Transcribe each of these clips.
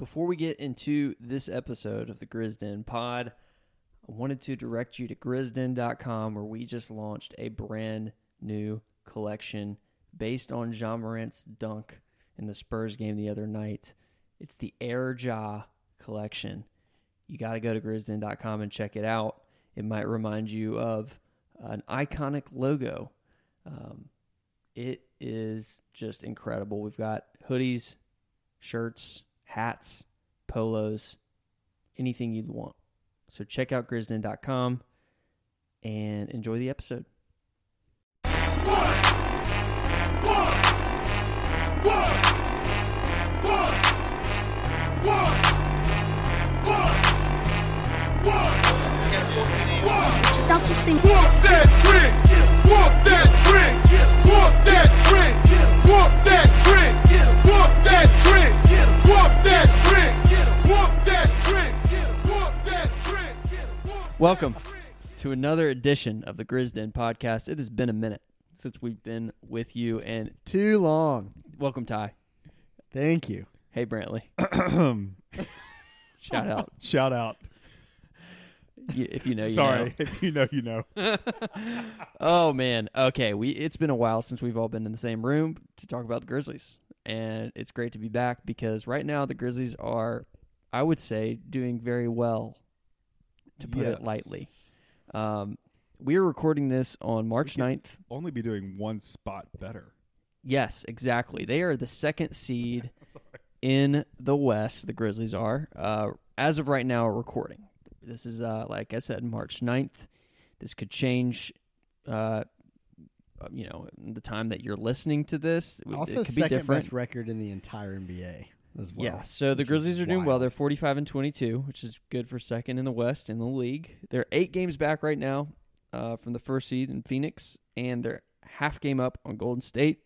Before we get into this episode of the Grizzden Pod, I wanted to direct you to grizzden.com where we just launched a brand new collection based on Ja Morant's dunk in the Spurs game the other night. It's the Air Ja collection. You got to go to grizzden.com and check it out. It might remind you of an iconic logo. Um, it is just incredible. We've got hoodies, shirts, hats, polos, anything you'd want. So check out grizzden.com and enjoy the episode. Walk that trick. Welcome to another edition of the Grizzden podcast. It has been a minute since we've been with you, and Too long. welcome, Ty. Thank you. Hey, Brantley. Shout out. Shout out. You- If you know, you Sorry, know. if you know, you know. Oh man. Okay, we it's been a while since we've all been in the same room to talk about the Grizzlies. And it's great to be back because right now the Grizzlies are I would say doing very well to put it lightly. Um we are recording this on March We 9th. Only be doing one spot better. Yes, exactly. They are the second seed in the West, the Grizzlies are. Uh, as of right now, recording. This is, uh, like I said, March 9th. This could change, uh, you know, the time that you're listening to this. It- Also, it could be second different. best record in the entire NBA as well. Yeah, so the Grizzlies are doing well. They're 45 and 22, which is good for second in the West in the league. They're eight games back right now uh, from the first seed in Phoenix, and they're half game up on Golden State.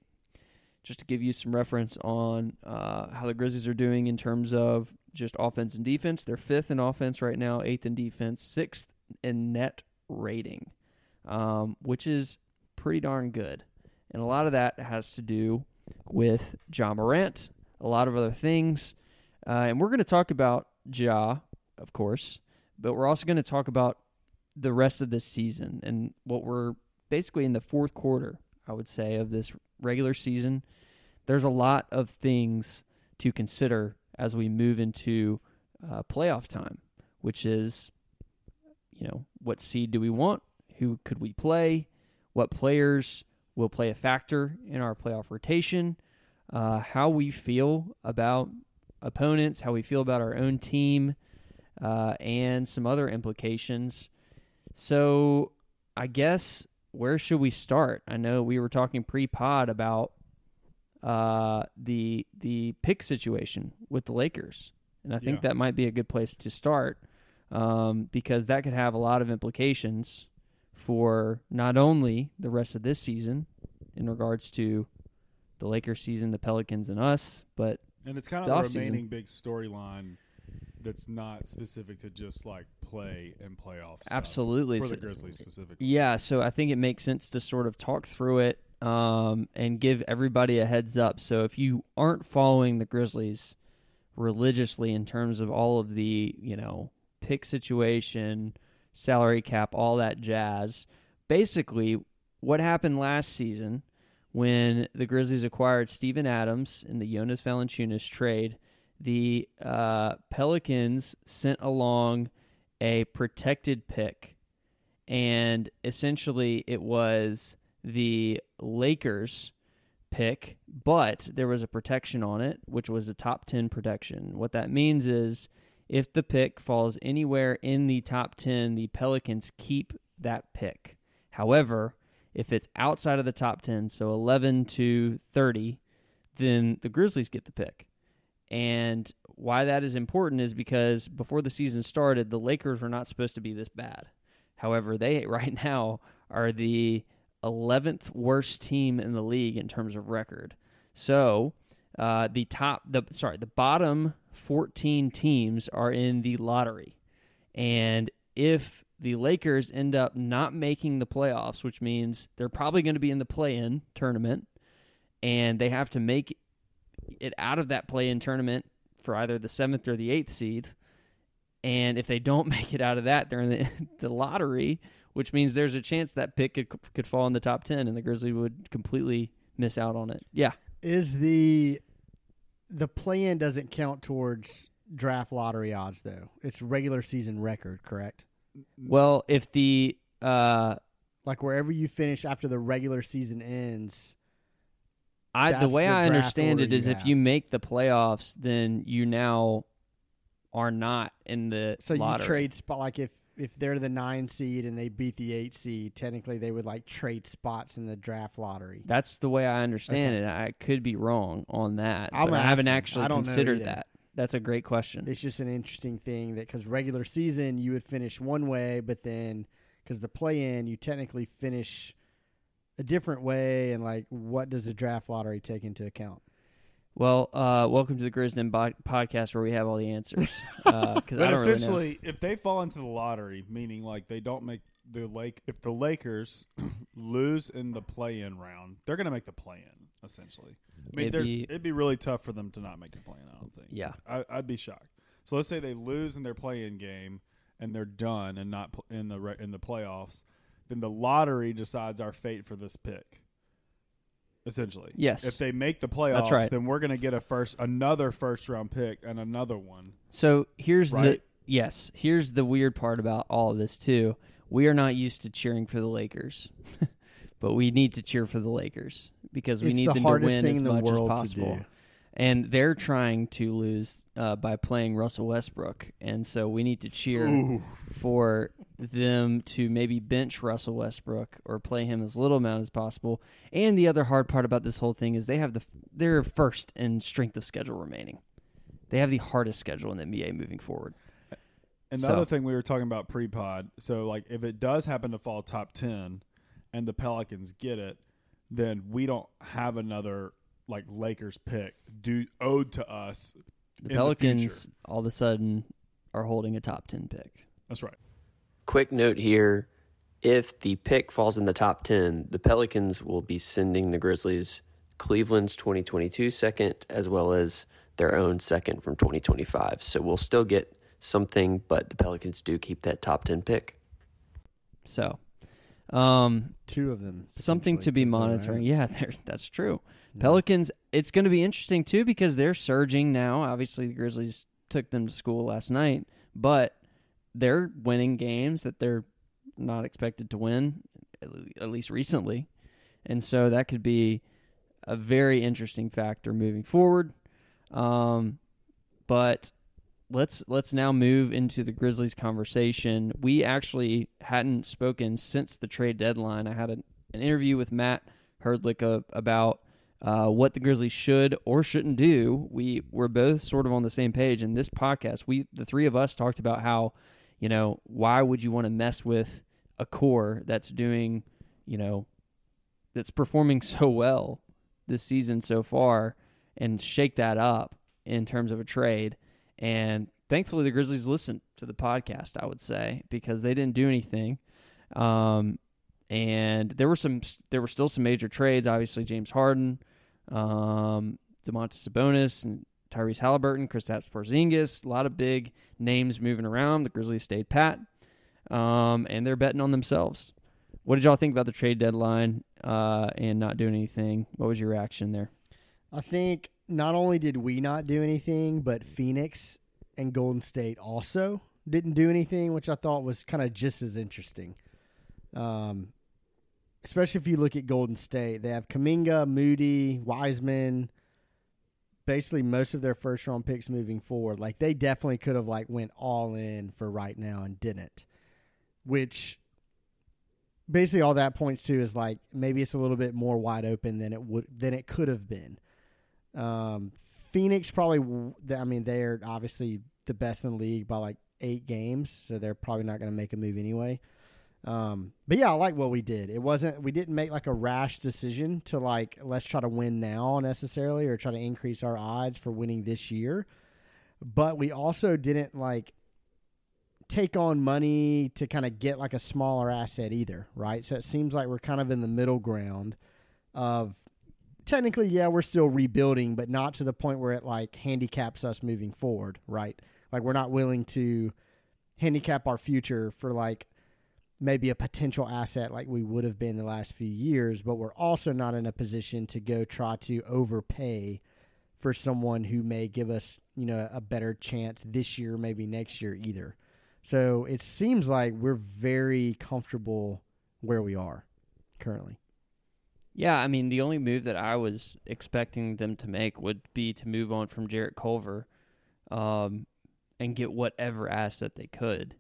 Just to give you some reference on uh, how the Grizzlies are doing in terms of just offense and defense, they're fifth in offense right now, eighth in defense, sixth in net rating, um, which is pretty darn good. And a lot of that has to do with Ja Morant, a lot of other things. Uh, and we're going to talk about Ja, of course, but we're also going to talk about the rest of this season and what we're basically in the fourth quarter, I would say, of this regular season. There's a lot of things to consider as we move into uh, playoff time, which is, you know, what seed do we want? Who could we play? What players will play a factor in our playoff rotation? Uh, how we feel about opponents, how we feel about our own team, uh, and some other implications. So, I guess where should we start? I know we were talking pre-pod about uh, the the pick situation with the Lakers, and I think Yeah. that might be a good place to start um, because that could have a lot of implications for not only the rest of this season in regards to the Lakers season, the Pelicans, and us, but And it's kind of the offseason. remaining big storyline that's not specific to just like play and playoff stuff absolutely for the Grizzlies specifically. Yeah, so I think it makes sense to sort of talk through it um, and give everybody a heads up. So if you aren't following the Grizzlies religiously in terms of all of the, you know, pick situation, salary cap, all that jazz, basically what happened last season when the Grizzlies acquired Steven Adams in the Jonas Valanciunas trade, the uh, Pelicans sent along a protected pick and essentially it was the Lakers pick, but there was a protection on it, which was a top 10 protection. What that means is if the pick falls anywhere in the top 10, the Pelicans keep that pick. However, if it's outside of the top 10, so 11 to 30, then the Grizzlies get the pick. And why that is important is because before the season started, the Lakers were not supposed to be this bad. However, they right now are the 11th worst team in the league in terms of record. So, uh, the top, the sorry, the bottom 14 teams are in the lottery, and if the Lakers end up not making the playoffs, which means they're probably going to be in the play-in tournament, and they have to make it out of that play-in tournament for either the seventh or the eighth seed. And if they don't make it out of that, they're in the, the lottery, which means there's a chance that pick could, could fall in the top 10 and the Grizzlies would completely miss out on it. Yeah. Is the the play in doesn't count towards draft lottery odds though? It's regular season record, correct? Well, if the uh, Like wherever you finish after the regular season ends, I the way the I understand it is you if you make the playoffs, then you now are not in the so lottery. you trade spot. Like if if they're the nine seed and they beat the eight seed, technically they would like trade spots in the draft lottery. That's the way I understand Okay. it. I could be wrong on that. I haven't actually I considered that. That's a great question. It's just an interesting thing that because regular season you would finish one way, but then because the play in you technically finish a different way, and like what does the draft lottery take into account? Well, uh, welcome to the Grizzden bo- podcast where we have all the answers. Because But I don't really know. essentially, if they fall into the lottery, meaning like they don't make the lake, if the Lakers lose in the play-in round, they're going to make the play-in. Essentially, I mean, It'd there's, be- it'd be really tough for them to not make the play-in. I don't think. Yeah. I, I'd be shocked. So let's say they lose in their play-in game and they're done and not pl- in the re- in the playoffs, then the lottery decides our fate for this pick. Essentially, Yes. If they make the playoffs, right. then we're going to get a first, another first-round pick and another one. So here's the yes. Here's the weird part about all of this too. We are not used to cheering for the Lakers, but we need to cheer for the Lakers because we it's need the them to win thing as in the much as world to possible. And they're trying to lose uh, by playing Russell Westbrook, and so we need to cheer Ooh. for them to maybe bench Russell Westbrook or play him as little amount as possible. And the other hard part about this whole thing is they have the they're first in strength of schedule remaining. They have the hardest schedule in the NBA moving forward. And the So- other thing we were talking about pre-pod, so like if it does happen to fall top ten, and the Pelicans get it, then we don't have another like Lakers pick due owed to us. The in Pelicans future. all of a sudden are holding a top 10 pick. That's right. Quick note here if the pick falls in the top 10, the Pelicans will be sending the Grizzlies Cleveland's 2022 second as well as their own second from 2025. So we'll still get something, but the Pelicans do keep that top 10 pick. So, um, Two of them. something to be potentially, 'cause they're monitoring. Yeah, that's true. Pelicans, it's going to be interesting too because they're surging now. Obviously, the Grizzlies took them to school last night, but they're winning games that they're not expected to win, at at least recently. And so that could be a very interesting factor moving forward. Um, but let's let's now move into the Grizzlies conversation. We actually hadn't spoken since the trade deadline. I had an, an interview with Matt Herdlick uh, about uh, what the Grizzlies should or shouldn't do. We were both sort of on the same page in this podcast. We the three of us talked about how you know why would you want to mess with a core that's doing you know that's performing so well this season so far and shake that up in terms of a trade. And thankfully, the Grizzlies listened to the podcast. I would say because they didn't do anything. Um, and there were some, there were still some major trades. Obviously, James Harden, um, Domantas Sabonis, and Tyrese Halliburton, Kristaps Porzingis. A lot of big names moving around. The Grizzlies stayed pat, um, and they're betting on themselves. What did y'all think about the trade deadline uh, and not doing anything? What was your reaction there? I think not only did we not do anything, but Phoenix and Golden State also didn't do anything, which I thought was kind of just as interesting. Um, especially if you look at Golden State, they have Kuminga, Moody, Wiseman, basically most of their first round picks moving forward. Like they definitely could have like went all in for right now and didn't, which basically all that points to is like maybe it's a little bit more wide open than it would than it could have been. Um, Phoenix probably, I mean, they're obviously the best in the league by like eight games, so they're probably not going to make a move anyway. Um, but yeah, I like what we did. It wasn't, we didn't make like a rash decision to like, let's try to win now necessarily or try to increase our odds for winning this year. But we also didn't like take on money to kind of get like a smaller asset either, right? So it seems like we're kind of in the middle ground of technically, yeah, we're still rebuilding, but not to the point where it like handicaps us moving forward, right? Like we're not willing to handicap our future for like maybe a potential asset like we would have been the last few years, but we're also not in a position to go try to overpay for someone who may give us, you know, a better chance this year, maybe next year either. So it seems like we're very comfortable where we are currently. Yeah, I mean, the only move that I was expecting them to make would be to move on from Jarrett Culver um, and get whatever asset they could.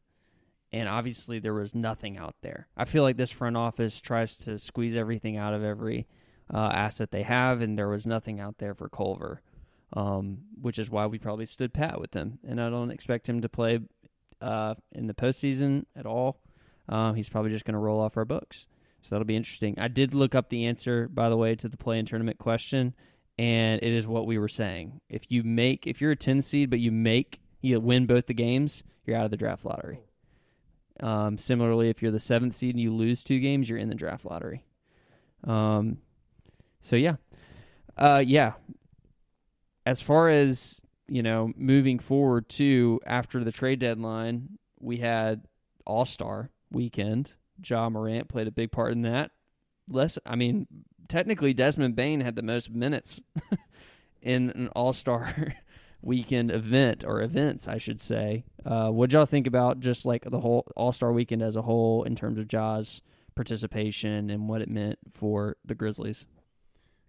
And obviously, there was nothing out there. I feel like this front office tries to squeeze everything out of every uh, asset they have, and there was nothing out there for Culver, um, which is why we probably stood pat with him. And I don't expect him to play uh, in the postseason at all. Uh, he's probably just going to roll off our books. So that'll be interesting. I did look up the answer, by the way, to the play in tournament question, and it is what we were saying. If you make, if you're a 10 seed, but you make, you win both the games, you're out of the draft lottery. Um, similarly, if you're the seventh seed and you lose two games, you're in the draft lottery. Um, so yeah, uh, yeah. As far as you know, moving forward to after the trade deadline, we had All Star weekend. Ja Morant played a big part in that. Less, I mean, technically Desmond Bane had the most minutes in an All Star weekend event or events, I should say. Uh, what y'all think about just like the whole All Star weekend as a whole in terms of Ja's participation and what it meant for the Grizzlies?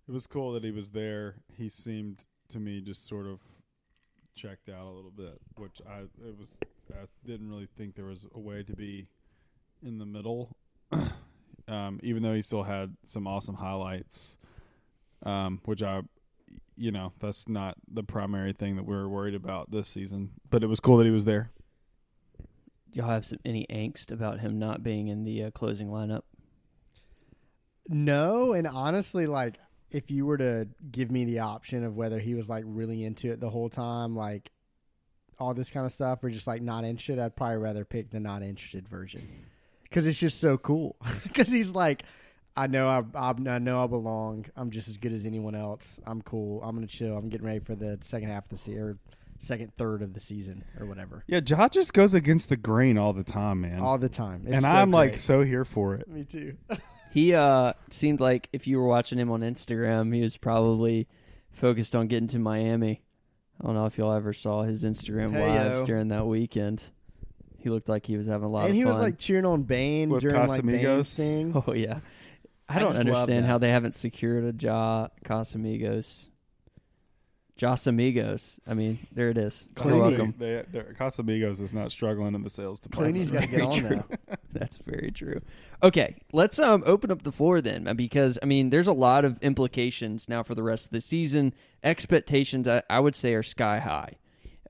It was cool that he was there. He seemed to me just sort of checked out a little bit, which I it was I didn't really think there was a way to be in the middle. um, even though he still had some awesome highlights, um, which I, you know, that's not the primary thing that we are worried about this season. But it was cool that he was there. Y'all have some, any angst about him not being in the uh, closing lineup? No, and honestly, like if you were to give me the option of whether he was like really into it the whole time, like all this kind of stuff, or just like not interested, I'd probably rather pick the not interested version because it's just so cool. Because he's like, I know I, I, I know I belong. I'm just as good as anyone else. I'm cool. I'm gonna chill. I'm getting ready for the second half of the season, second third of the season, or whatever. Yeah, Ja just goes against the grain all the time, man. All the time, It's and so I'm like so here for it. me too. He uh seemed like if you were watching him on Instagram, he was probably focused on getting to Miami. I don't know if y'all ever saw his Instagram Hey, lives yo. during that weekend. He looked like he was having a lot and of he fun. was like cheering on Bane With during like Bane's Casamigos. thing. oh yeah. I I don't just love understand that. how they haven't secured a Ja Casamigos. Josamigos. I mean, there it is. You're Clooney. welcome. They, they, Casamigos is not struggling in the sales department. Clooney's got to get very on true. now. That's very true. Okay, let's um open up the floor then, uh, because I mean, there's a lot of implications now for the rest of the season. Expectations, I, I would say, are sky high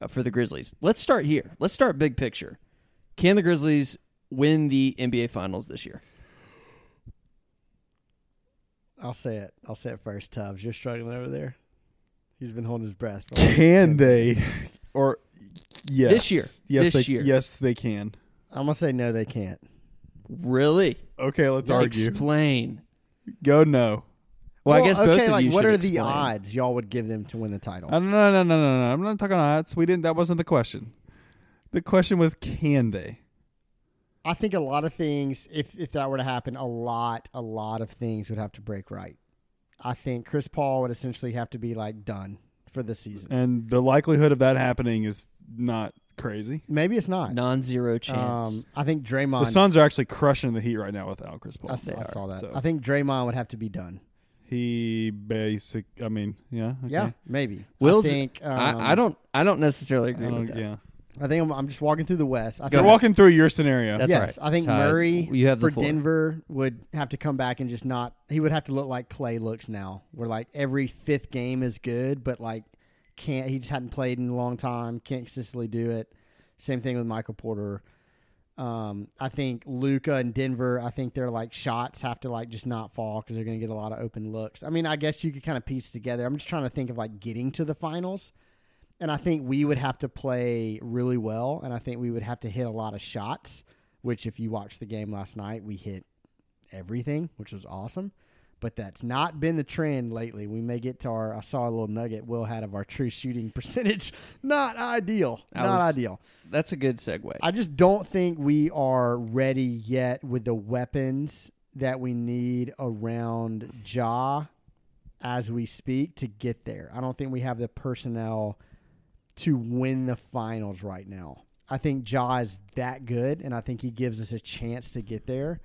uh, for the Grizzlies. Let's start here. Let's start big picture. Can the Grizzlies win the NBA Finals this year? I'll say it. I'll say it first. Tubbs, you're struggling over there. He's been holding his breath. for Can 10 they? Or yes, This year. Yes, This they, year. Yes, they can. I'm gonna say no. They can't. Really? Okay, let's argue. Explain. Go no. Well, I guess both of like you what should are the odds y'all would give them to win the title? Uh, no, no, no, no, no, no. I'm not talking odds. We didn't. That wasn't the question. The question was, can they? I think a lot of things, if if that were to happen, a lot, a lot of things would have to break right. I think Chris Paul would essentially have to be like done for the season. And the likelihood of that happening is not crazy. Maybe it's not. Non-zero chance. Um, I think Draymond. The Suns are actually crushing the Heat right now without Chris Paul. I, saw- I are, saw that. so. I think Draymond would have to be done. He basic. I mean, yeah, okay. Yeah, maybe. Will I J- think. Um, I, I don't. I don't necessarily I agree don't- with that. yeah. I think I'm, I'm just walking through the West. I Go You're think walking through your scenario. That's yes, right. I think Ty, Murray you have the for floor. Denver would have to come back and just not. He would have to look like Clay looks now, where like every fifth game is good, but like can't. He just hadn't played in a long time. Can't consistently do it. Same thing with Michael Porter. Um, I think Luka and Denver. I think their like shots have to like just not fall because they're going to get a lot of open looks. I mean, I guess you could kind of piece it together. I'm just trying to think of like getting to the finals. And I think we would have to play really well, and I think we would have to hit a lot of shots. Which, if you watched the game last night, we hit everything, which was awesome. but that's not been the trend lately. We may get to our. I saw a little nugget Will had of our true shooting percentage. Not ideal. I not was- ideal. That's a good segue. I just don't think we are ready yet with the weapons that we need around Ja as we speak to get there. I don't think we have the personnel to win the finals right now. I think Ja is that good, and I think he gives us a chance to get there.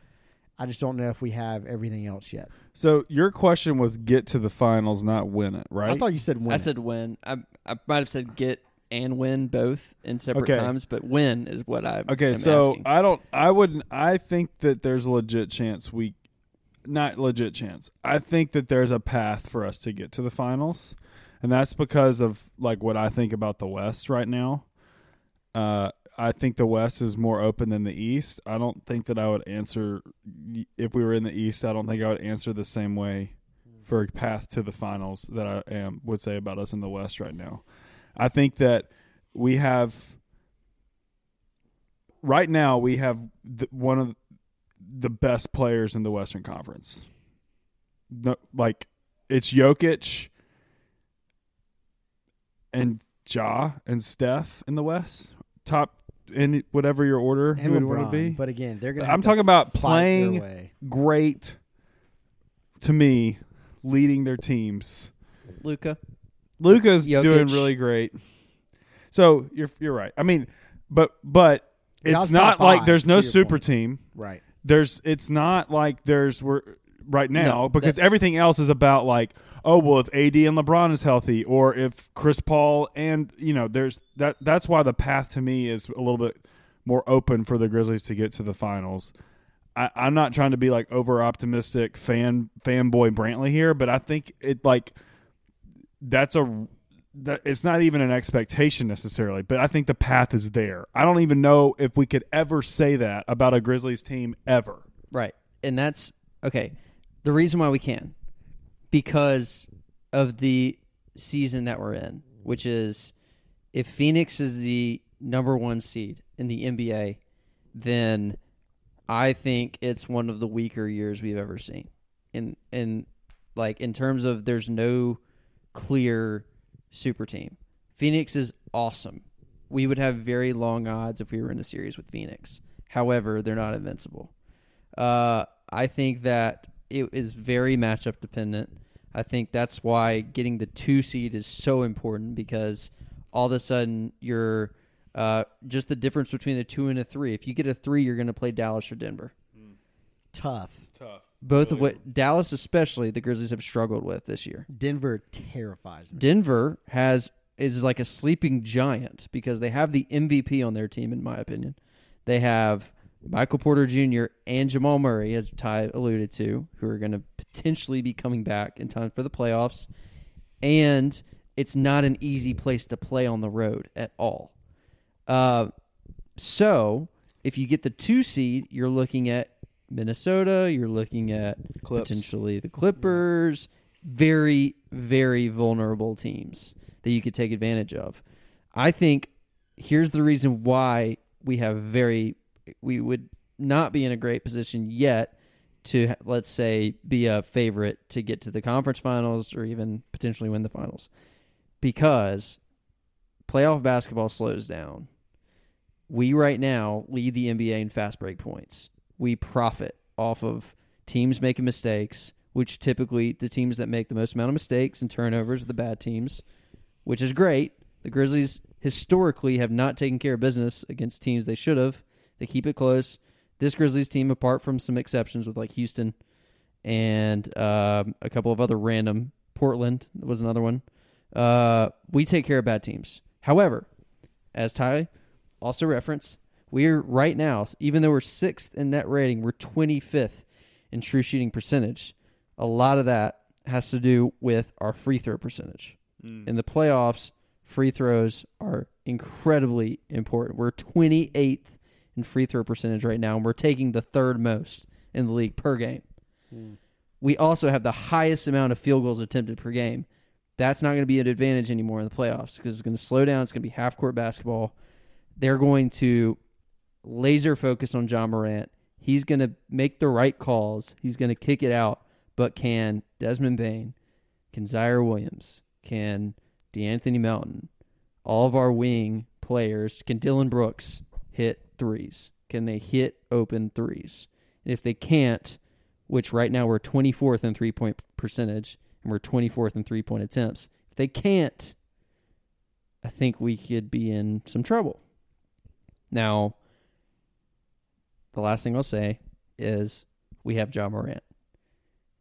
I just don't know if we have everything else yet. So your question was get to the finals, not win it, right? I thought you said win. I it. said win. I I might have said get and win both in separate Okay. times, but win is what I Okay, am so asking. I don't. I wouldn't. I think that there's a legit chance we, not legit chance. I think that there's a path for us to get to the finals, and that's because of like what I think about the West right now. Uh, I think the West is more open than the East. I don't think that I would answer if we were in the East. I don't think I would answer the same way for a path to the finals that I am would say about us in the West right now. I think that we have right now we have the, one of the best players in the Western Conference. No, like it's Jokic and Ja and Steph in the West, top in whatever your order and you would want to be. but again, they're going. I'm talking about playing- Great to me, leading their teams. Luka. Luka's Jokic. doing really great. So you're you're right. I mean, but but Yeah, it's it's not like five, there's no super point. team. Right. There's it's not like there's we're right now No, because that's- everything else is about like oh well if AD and LeBron is healthy or if Chris Paul and you know there's that that's why the path to me is a little bit more open for the Grizzlies to get to the finals. I, I'm not trying to be like over optimistic fan fanboy Brantley here, but I think it like that's a that it's not even an expectation necessarily, but I think the path is there. I don't even know if we could ever say that about a Grizzlies team ever. Right. And that's okay. The reason why we can because of the season that we're in, which is if Phoenix is the number 1 seed in the NBA, then I think it's one of the weaker years we've ever seen. In in like in terms of there's no clear super team. Phoenix is awesome. We would have very long odds if we were in a series with Phoenix. However, they're not invincible. Uh, I think that it is very matchup dependent. I think that's why getting the two seed is so important because all of a sudden you're uh, just the difference between a two and a three. If you get a three, you're going to play Dallas or Denver. Tough. Tough. Both of what Dallas, especially, the Grizzlies have struggled with this year. Denver terrifies me. Denver has is like a sleeping giant because they have the MVP on their team, in my opinion. They have Michael Porter Jr. and Jamal Murray, as Ty alluded to, who are going to potentially be coming back in time for the playoffs. And it's not an easy place to play on the road at all. Uh, so if you get the two seed, you're looking at Minnesota, you're looking at Clips. potentially the Clippers, very, very vulnerable teams that you could take advantage of. I think here's the reason why we have very, we would not be in a great position yet to, let's say, be a favorite to get to the conference finals or even potentially win the finals because playoff basketball slows down. We right now lead the NBA in fast break points. We profit off of teams making mistakes, which typically the teams that make the most amount of mistakes and turnovers are the bad teams, which is great. The Grizzlies historically have not taken care of business against teams they should have. They keep it close. This Grizzlies team, apart from some exceptions with like Houston and um, a couple of other random, Portland was another one. Uh, we take care of bad teams. However, as Ty also referenced, we're right now, even though we're sixth in net rating, we're 25th in true shooting percentage. A lot of that has to do with our free throw percentage. In the playoffs, free throws are incredibly important. We're 28th in free throw percentage right now, and we're taking the third most in the league per game. Hmm. We also have the highest amount of field goals attempted per game. That's not going to be an advantage anymore in the playoffs because it's going to slow down. It's going to be half court basketball. They're going to laser focus on Ja Morant. He's going to make the right calls. He's going to kick it out. but can Desmond Bane, can Ziaire Williams, can De'Anthony Melton, all of our wing players, can Dillon Brooks hit threes? Can they hit open threes? And if they can't, which right now we're 24th in three point percentage and we're 24th in three point attempts, if they can't, I think we could be in some trouble. Now, the last thing I'll say is we have Ja Morant,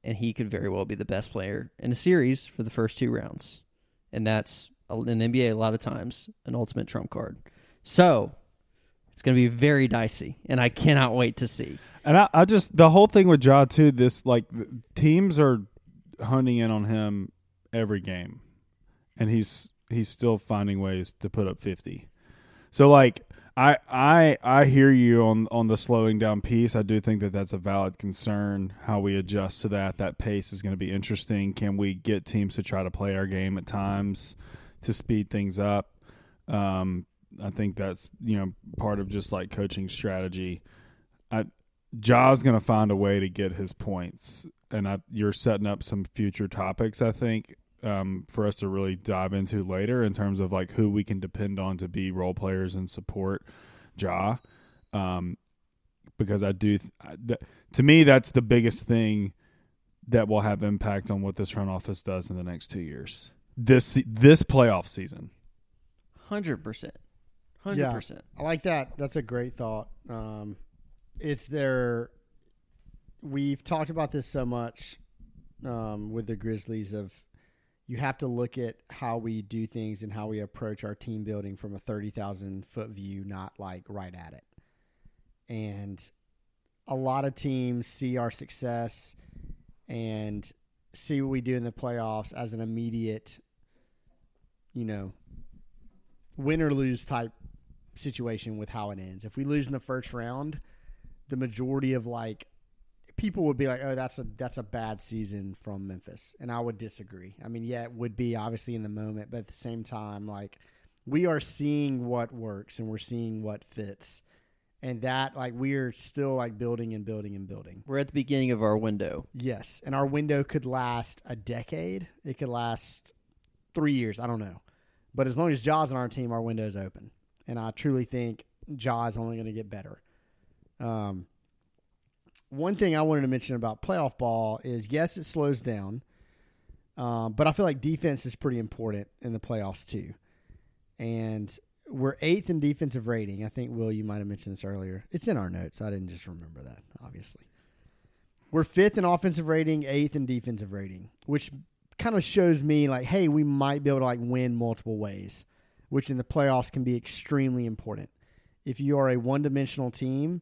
and he could very well be the best player in a series for the first two rounds, and that's in the NBA a lot of times an ultimate trump card. So it's going to be very dicey, and I cannot wait to see. And I, I just the whole thing with Ja too. This like teams are hunting in on him every game, and he's he's still finding ways to put up fifty. So like I I I hear you on on the slowing down piece. I do think that that's a valid concern. How we adjust to that. That pace is going to be interesting. Can we get teams to try to play our game at times to speed things up? Um, I think that's you know part of just like coaching strategy. I Ja's going to find a way to get his points, and I, you're setting up some future topics. I think um, for us to really dive into later in terms of like who we can depend on to be role players and support Ja. Um, because I do, th- th- to me, that's the biggest thing that will have impact on what this front office does in the next two years. This this playoff season. Hundred percent, hundred Yeah. percent. I like that. That's a great thought. Um, it's their. We've talked about this so much um, with the Grizzlies. Of you have to look at how we do things and how we approach our team building from a thirty thousand foot view, not like right at it. And a lot of teams see our success and see what we do in the playoffs as an immediate, you know, win or lose type situation with how it ends. If we lose in the first round, the majority of like people would be like, "Oh, that's a that's a bad season from Memphis," and I would disagree. I mean, yeah, it would be obviously in the moment, but at the same time, like we are seeing what works and we're seeing what fits, and that like we are still like building and building and building. We're at the beginning of our window. Yes, and our window could last a decade. It could last three years. I don't know, but as long as Ja's on our team, our window's open, and I truly think Ja's is only going to get better. Um, one thing I wanted to mention about playoff ball is yes, it slows down, um, but I feel like defense is pretty important in the playoffs too. And we're eighth in defensive rating. I think Will, you might have mentioned this earlier. It's in our notes. I didn't just remember that, obviously. We're fifth in offensive rating, eighth in defensive rating, which kind of shows me like, hey, we might be able to like win multiple ways, which in the playoffs can be extremely important. If you are a one-dimensional team,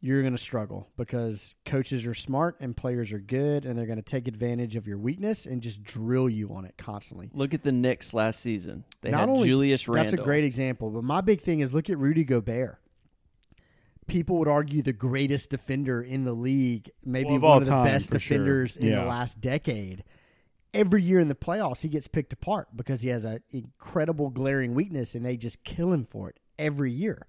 you're going to struggle because coaches are smart and players are good, and they're going to take advantage of your weakness and just drill you on it constantly. Look at the Knicks last season. They Not had only- Julius Randle. That's a great example. But my big thing is look at Rudy Gobert. People would argue the greatest defender in the league, maybe Well, of one all of the time, best for sure. defenders in the last decade. Every year in the playoffs, he gets picked apart because he has an incredible glaring weakness, and they just kill him for it every year.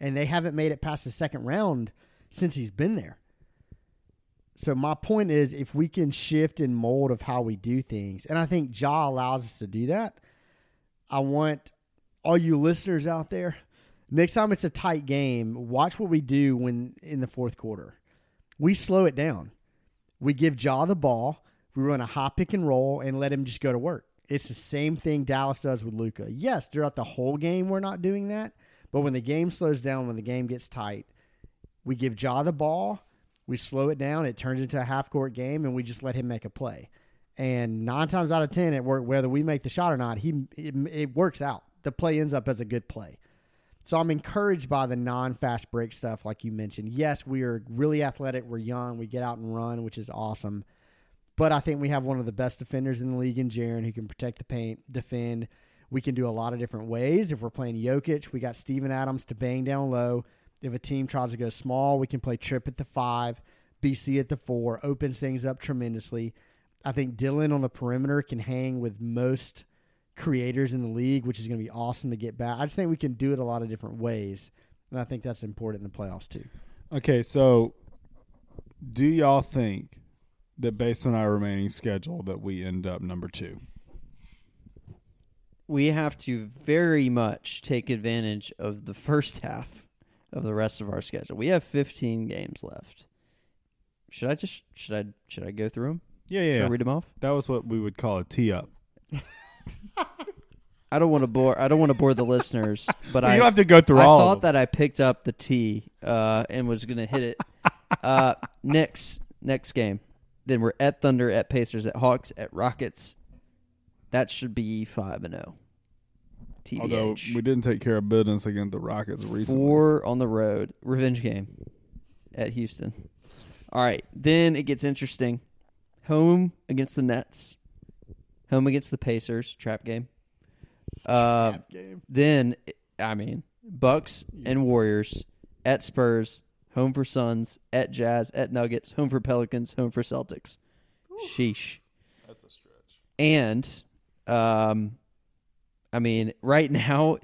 And they haven't made it past the second round since he's been there. So my point is, if we can shift and mold of how we do things, and I think Ja allows us to do that. I want all you listeners out there. Next time it's a tight game, watch what we do when in the fourth quarter. We slow it down. We give Ja the ball. We run a hot pick and roll and let him just go to work. It's the same thing Dallas does with Luka. Yes, throughout the whole game we're not doing that, but when the game slows down, when the game gets tight, we give Ja the ball, we slow it down, it turns into a half court game, and we just let him make a play. And nine times out of ten, it work whether we make the shot or not. He it, it works out. The play ends up as a good play. So I'm encouraged by the non-fast break stuff, like you mentioned. Yes, we are really athletic. We're young. We get out and run, which is awesome. But I think we have one of the best defenders in the league in Jaren who can protect the paint, defend. We can do a lot of different ways. If we're playing Jokic, we got Steven Adams to bang down low. If a team tries to go small, we can play Trip at the five, BC at the four, opens things up tremendously. I think Dillon on the perimeter can hang with most creators in the league, which is going to be awesome to get back. I just think we can do it a lot of different ways, and I think that's important in the playoffs too. Okay, so do y'all think that based on our remaining schedule that we end up number two. we have to very much take advantage of the first half of the rest of our schedule. We have 15 games left. Should I just should I should I go through them? Yeah, yeah. Should. I read them off? That was what we would call a tee up. I don't want to bore I don't want to bore the listeners, but you I don't have to go through I all thought of them. that I picked up the T uh, and was going to hit it. uh, next next game, then we're at Thunder, at Pacers, at Hawks, at Rockets. That should be five and zero. Although we didn't take care of business against the Rockets recently. Four on the road. Revenge game at Houston. All right. Then it gets interesting. Home against the Nets. Home against the Pacers. Trap game. Uh, Then, I mean, Bucks and Warriors at Spurs. Home for Suns. At Jazz. At Nuggets. Home for Pelicans. Home for Celtics. Sheesh. That's a stretch. And, um, I mean, right now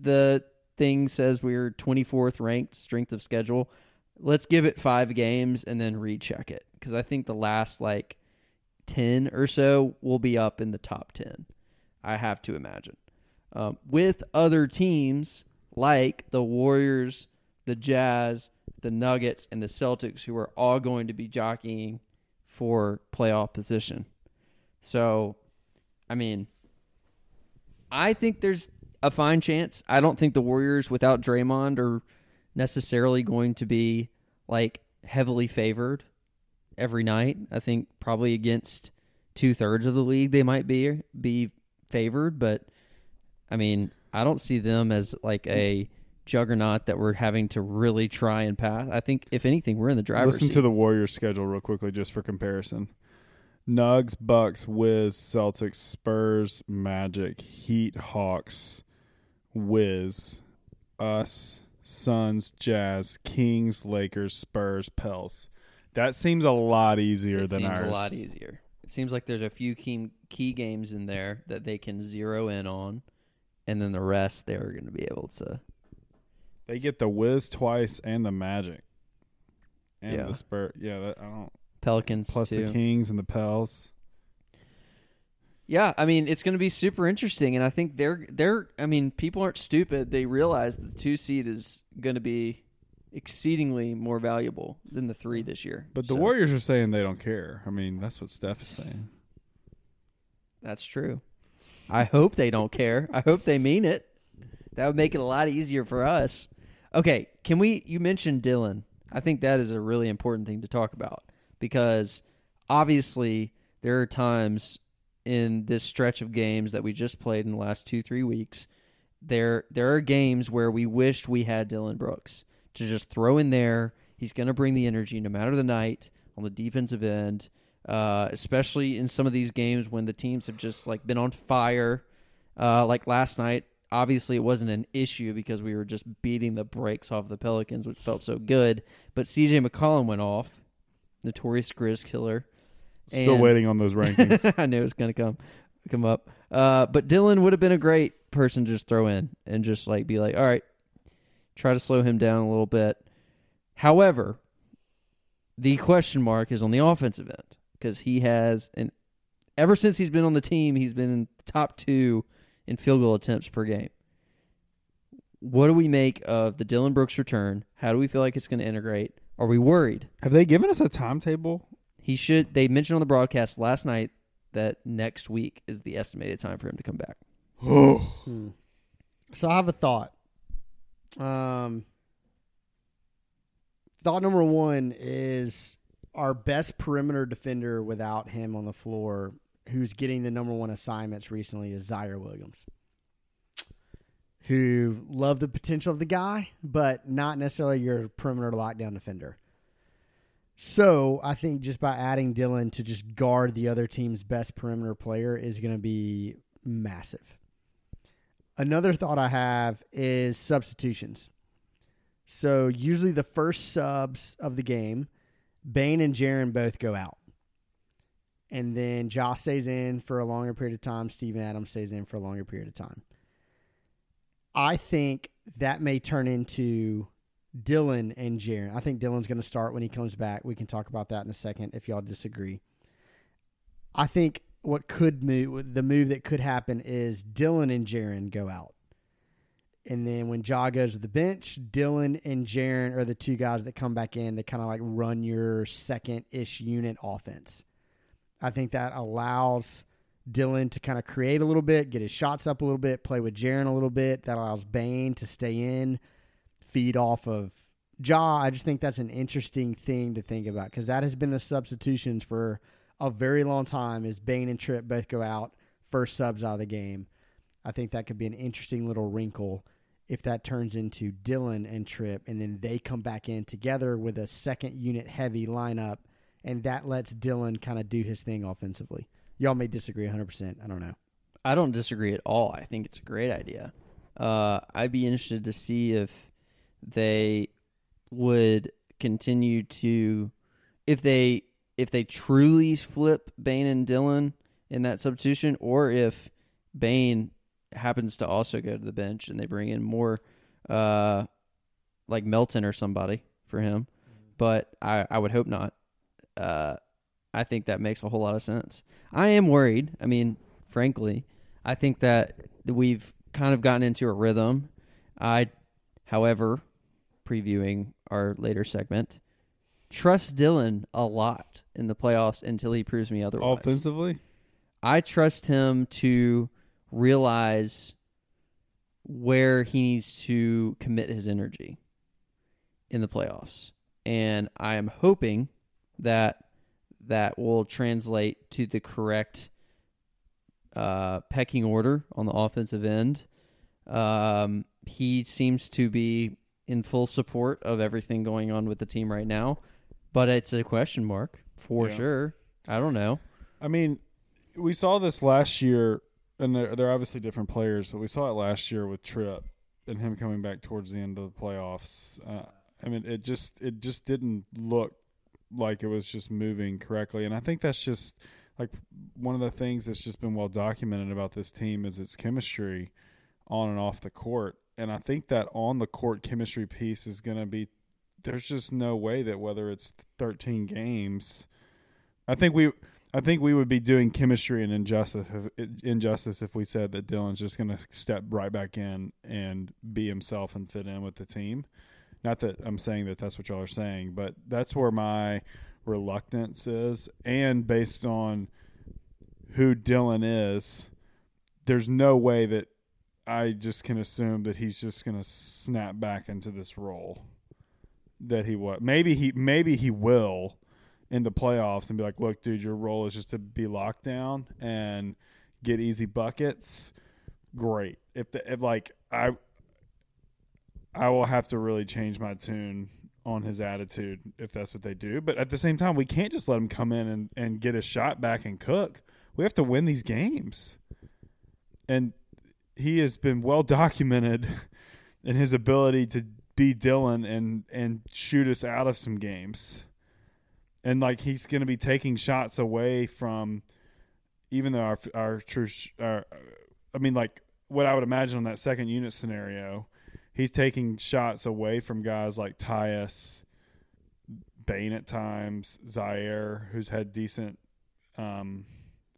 the thing says we're 24th ranked strength of schedule. Let's give it five games and then recheck it because I think the last like 10 or so will be up in the top 10. I have to imagine. Um, with other teams like the Warriors, the Jazz, the Nuggets, and the Celtics, who are all going to be jockeying for playoff position. So, I mean, I think there's a fine chance. I don't think the Warriors without Draymond are necessarily going to be like heavily favored every night. I think probably against two thirds of the league they might be be favored, but I mean, I don't see them as like a juggernaut that we're having to really try and pass. I think if anything, we're in the driver's Listen seat. to the Warriors schedule real quickly just for comparison. Nugs, Bucks, Wiz, Celtics, Spurs, Magic, Heat, Hawks, Wiz, us, Suns, Jazz, Kings, Lakers, Spurs, Pels. That seems a lot easier it than seems ours. a lot easier. It seems like there's a few key key games in there that they can zero in on, and then the rest they're going to be able to. They get the Wiz twice and the Magic. And Yeah. the Spurs. Yeah, that, I don't. Pelicans Plus too. the Kings and the Pels. Yeah, I mean it's going to be super interesting, and I think they're they're. I mean, people aren't stupid. They realize the two seed is going to be exceedingly more valuable than the three this year. But the So, Warriors are saying they don't care. I mean, that's what Steph is saying. That's true. I hope they don't care. I hope they mean it. That would make it a lot easier for us. Okay, can we? You mentioned Dillon. I think that is a really important thing to talk about because obviously there are times in this stretch of games that we just played in the last two three weeks. There there are games where we wished we had Dillon Brooks to just throw in there. He's going to bring the energy no matter the night on the defensive end, uh, especially in some of these games when the teams have just like been on fire. Uh, like last night, obviously it wasn't an issue because we were just beating the brakes off the Pelicans, which felt so good. But CJ McCollum went off, notorious Grizz killer. Still And- waiting on those rankings. I knew it was going to come come up. Uh, but Dillon would have been a great person to just throw in and just like be like, all right, try to slow him down a little bit. However, the question mark is on the offensive end because he has, and ever since he's been on the team, he's been in the top two in field goal attempts per game. What do we make of the Dillon Brooks return? How do we feel like it's going to integrate? Are we worried? Have they given us a timetable? He should. They mentioned on the broadcast last night that next week is the estimated time for him to come back. Hmm. So I have a thought. Um, thought number one is our best perimeter defender without him on the floor, who's getting the number one assignments recently, is Ziaire Williams. Who love the potential of the guy, but not necessarily your perimeter lockdown defender. So I think just by adding Dillon to just guard the other team's best perimeter player is going to be massive. Another thought I have is substitutions. So usually the first subs of the game, Bane and Jaren both go out. And then Josh stays in for a longer period of time. Steven Adams stays in for a longer period of time. I think that may turn into Dillon and Jaren. I think Dillon's going to start when he comes back. We can talk about that in a second if y'all disagree. I think what could move the move that could happen is Dillon and Jaren go out. And then when Ja goes to the bench, Dillon and Jaren are the two guys that come back in that kind of like run your second ish unit offense. I think that allows Dillon to kind of create a little bit, get his shots up a little bit, play with Jaren a little bit. That allows Bane to stay in, feed off of Ja. I just think that's an interesting thing to think about because that has been the substitutions for a very long time. Is Bane and Trip both go out, first subs out of the game. I think that could be an interesting little wrinkle if that turns into Dillon and Trip, and then they come back in together with a second unit heavy lineup, and that lets Dillon kind of do his thing offensively. Y'all may disagree 100%. I don't know. I don't disagree at all. I think it's a great idea. Uh, I'd be interested to see if they would continue to, if they if they truly flip Bane and Dillon in that substitution, or if Bane happens to also go to the bench and they bring in more, uh, like Melton or somebody for him. But I I would hope not. Uh, I think that makes a whole lot of sense. I am worried. I mean, frankly, I think that we've kind of gotten into a rhythm. I, however, previewing our later segment, trust Dillon a lot in the playoffs until he proves me otherwise. Offensively, I trust him to realize where he needs to commit his energy in the playoffs. And I am hoping that that will translate to the correct uh, pecking order on the offensive end. Um, he seems to be in full support of everything going on with the team right now, but it's a question mark for Yeah. sure. I don't know. I mean, we saw this last year, and they're, they're obviously different players, but we saw it last year with Tripp and him coming back towards the end of the playoffs. Uh, I mean, it just it just didn't look like it was just moving correctly, and I think that's just like one of the things that's just been well documented about this team is its chemistry on and off the court, and I think that on the court chemistry piece is going to be. There's just no way that whether it's 13 games, I think we I think we would be doing chemistry and injustice if, injustice if we said that Dillon's just going to step right back in and be himself and fit in with the team. Not that I'm saying that that's what y'all are saying, but that's where my reluctance is. And based on who Dillon is, there's no way that I just can assume that he's just going to snap back into this role that he was. Maybe he maybe he will in the playoffs and be like, "Look, dude, your role is just to be locked down and get easy buckets." Great. If the if like I I will have to really change my tune on his attitude if that's what they do. But at the same time, we can't just let him come in and, and get a shot back and cook. We have to win these games. And he has been well documented in his ability to be Dillon and and shoot us out of some games. And like he's going to be taking shots away from even though our our true our, I mean like what I would imagine on that second unit scenario, he's taking shots away from guys like Tyus, Bane at times, Ziaire, who's had decent. Um,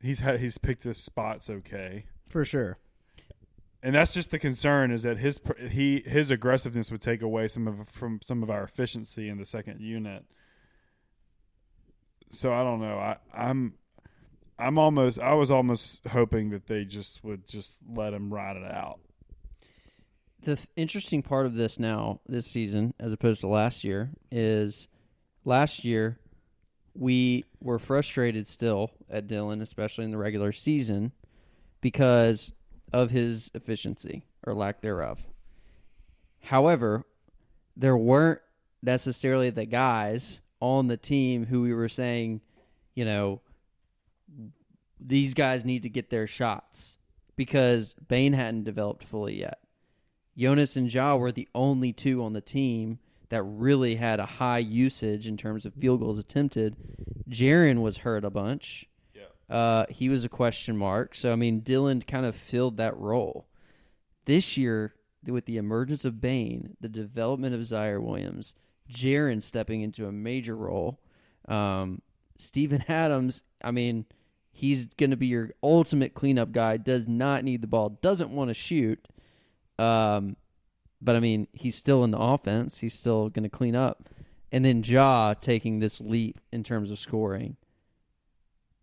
he's had he's picked his spots okay, For sure. and that's just the concern is that his he his aggressiveness would take away some of from some of our efficiency in the second unit. So I don't know. I I'm I'm almost I was almost hoping that they just would just let him ride it out. The interesting part of this now, this season, as opposed to last year, is last year we were frustrated still at Dillon, especially in the regular season, because of his efficiency or lack thereof. However, there weren't necessarily the guys on the team who we were saying, you know, these guys need to get their shots because Bane hadn't developed fully yet. Jonas and Ja were the only two on the team that really had a high usage in terms of field goals attempted. Jaren was hurt a bunch. Uh, he was a question mark. So, I mean, Dillon kind of filled that role. This year, with the emergence of Bane, the development of Ziaire Williams, Jaren stepping into a major role, um, Steven Adams, I mean, He's going to be your ultimate cleanup guy. Does not need the ball. Doesn't want to shoot. Um, but I mean, he's still in the offense. He's still going to clean up. And then Ja taking this leap in terms of scoring.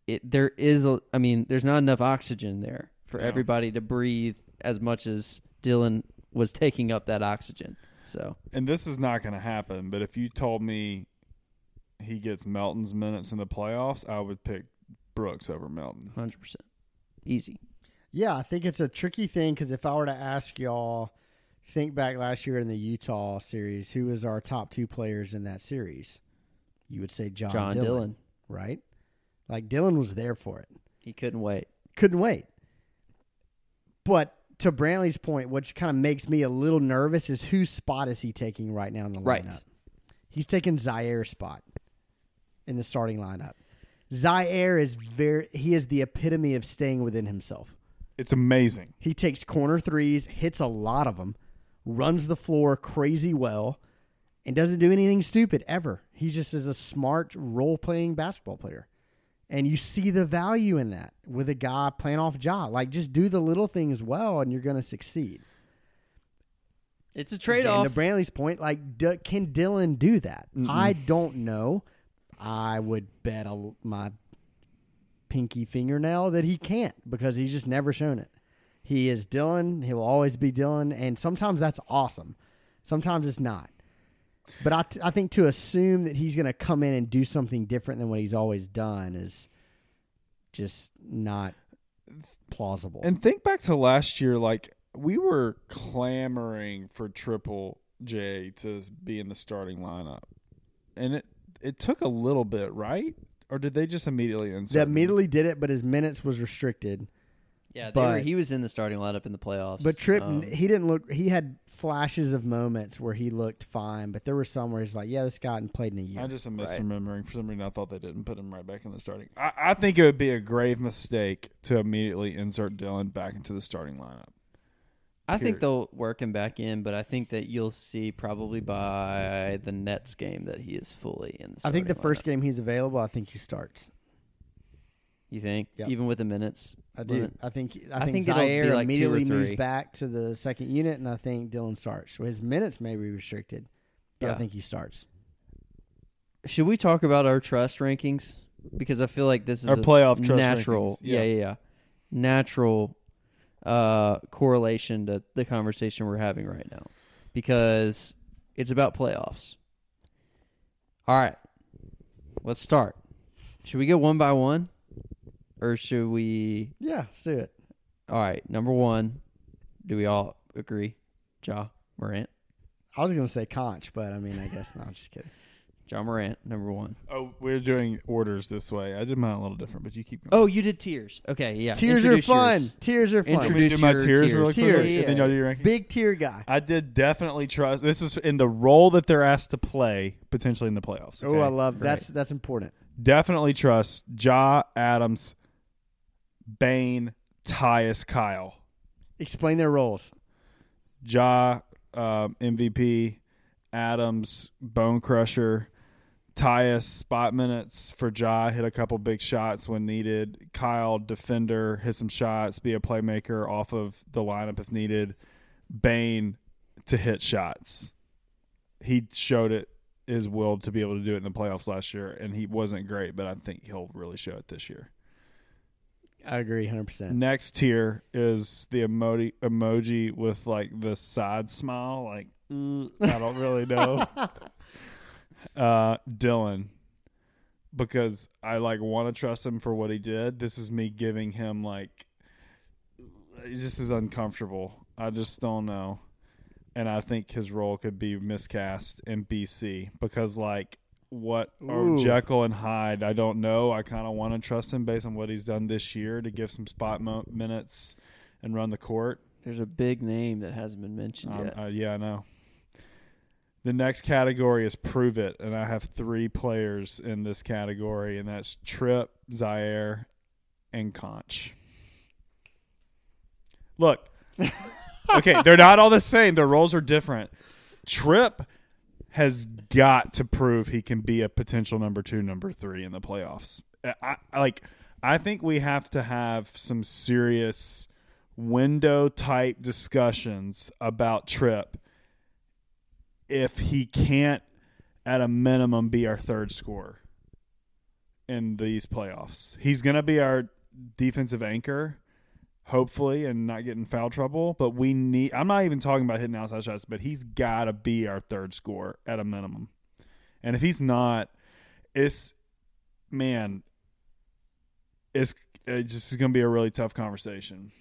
It there is a. I mean, there's not enough oxygen there for Yeah. everybody to breathe as much as Dillon was taking up that oxygen. So And this is not going to happen. But if you told me he gets Melton's minutes in the playoffs, I would pick Brooks over Melton. hundred percent easy. Yeah, I think it's a tricky thing because if I were to ask y'all, think back last year in the Utah series, who was our top two players in that series? You would say John, John Dillon, Dillon. right? Like Dillon was there for it, He couldn't wait. couldn't wait. But to Brantley's point, which kind of makes me a little nervous is whose spot is he taking right now in the lineup? Right. He's taking Ziaire's spot in the starting lineup. Ziaire is very he is the epitome of staying within himself. It's amazing. He takes corner threes, hits a lot of them, runs the floor crazy well, and doesn't do anything stupid ever. He just is a smart role playing basketball player. And you see the value in that with a guy playing off Ja. Like, just do the little things well, and you're going to succeed. It's a trade off. And to Brantley's point, like, D- can Dillon do that? I don't know. I would bet a, my pinky fingernail that he can't because he's just never shown it. He is Dillon. He will always be Dillon, and sometimes that's awesome. Sometimes it's not. But I, I think to assume that he's going to come in and do something different than what he's always done is just not plausible. And think back to last year, like we were clamoring for Triple J to be in the starting lineup, and it it took a little bit, right? Or did they just immediately insert? they him? immediately did it, but his minutes was restricted. yeah, they but- were, he was in the starting lineup in the playoffs. But Tripp, Um, he didn't look. He had flashes of moments where he looked fine, but there were some where he's like, "Yeah, this guy hadn't played in a year." I just am Right. misremembering. For some reason, I thought they didn't put him right back in the starting. I, I think it would be a grave mistake to immediately insert Dillon back into the starting lineup. I think they'll work him back in, but I think that you'll see probably by the Nets game that he is fully in. The I think the starting first game he's available, I think he starts. You think, Yep. even with the minutes, I do. limit? I think. I, I think, think Ziaire like immediately moves back to the second unit, and I think Dillon starts. So his minutes may be restricted, but I think he starts. Should we talk about our trust rankings? Because I feel like this is Our a playoff trust natural, yeah. yeah. yeah, yeah, natural uh, correlation to the conversation we're having right now, because it's about playoffs. All right, let's start. Should we go one by one, or should we? Yeah, let's do it. All right, number one. Do we all agree? Ja Morant. I was going to say Konch, but I mean, I guess no. I'm just kidding. Ja Morant, number one. Oh, we're doing orders this way. I did mine a little different, but you keep going. Oh, you did tears. Okay, yeah. Tears are Introduce fun. yours. Tears are fun. Let me Introduce do my your tiers, tiers. really quick, Tiers. and then y'all do your ranking. Big tier guy. I did definitely trust. This is in the role that they're asked to play potentially in the playoffs. Oh, okay? I love that's that's important. definitely trust Ja Adams, Bane, Tyus, Kyle. Explain their roles. Ja um, MVP, Adams Bone Crusher, Tyus spot minutes for Ja hit a couple big shots when needed. Kyle defender hit some shots, be a playmaker off of the lineup if needed. Bane to hit shots. He showed it his will to be able to do it in the playoffs last year, and he wasn't great, but I think he'll really show it this year. I agree, hundred percent. Next tier is the emoji emoji with like the side smile, like I don't really know. uh, Dillon, because I like want to trust him for what he did. This is me giving him like, it just is uncomfortable. I just don't know, and I think his role could be miscast in BC because like. What are Jekyll and Hyde? I don't know. I kind of want to trust him based on what he's done this year to give some spot mo- minutes and run the court. There's a big name that hasn't been mentioned Um, yet. uh, yeah, I know. The next category is prove it, and I have three players in this category, and that's Trip, Ziaire, and Konch. Look, okay, they're not all the same. Their roles are different. Trip has got to prove he can be a potential number two, number three in the playoffs. I, I like. I think we have to have some serious window type discussions about Trip if he can't at a minimum be our third scorer in these playoffs. He's going to be our defensive anchor hopefully and not get in foul trouble, but we need I'm not even talking about hitting outside shots, but he's got to be our third scorer at a minimum. And if he's not, it's man, it's it's just going to be a really tough conversation.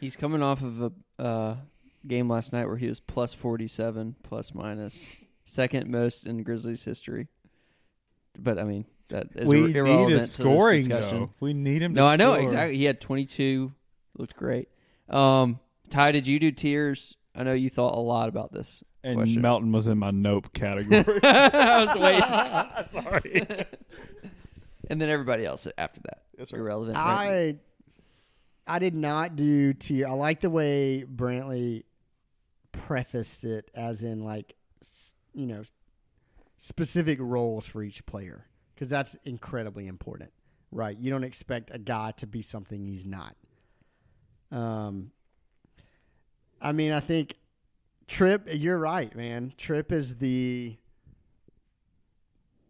He's coming off of a uh, game last night where he was plus 47, plus minus, second most in Grizzlies history. But I mean, that is we irrelevant need to this scoring discussion. though. We need him. No, to I know score. exactly. He had 22, looked great. Um, Ty, did you do tears? I know you thought a lot about this. And question. Melton was in my nope category. I was waiting. Sorry. And then everybody else after that. That's right. Irrelevant. right? I I did not do tier. I like the way Brantley prefaced it, as in like you know specific roles for each player, because that's incredibly important, right? You don't expect a guy to be something he's not. Um, I mean, I think Trip. You're right, man. Trip is the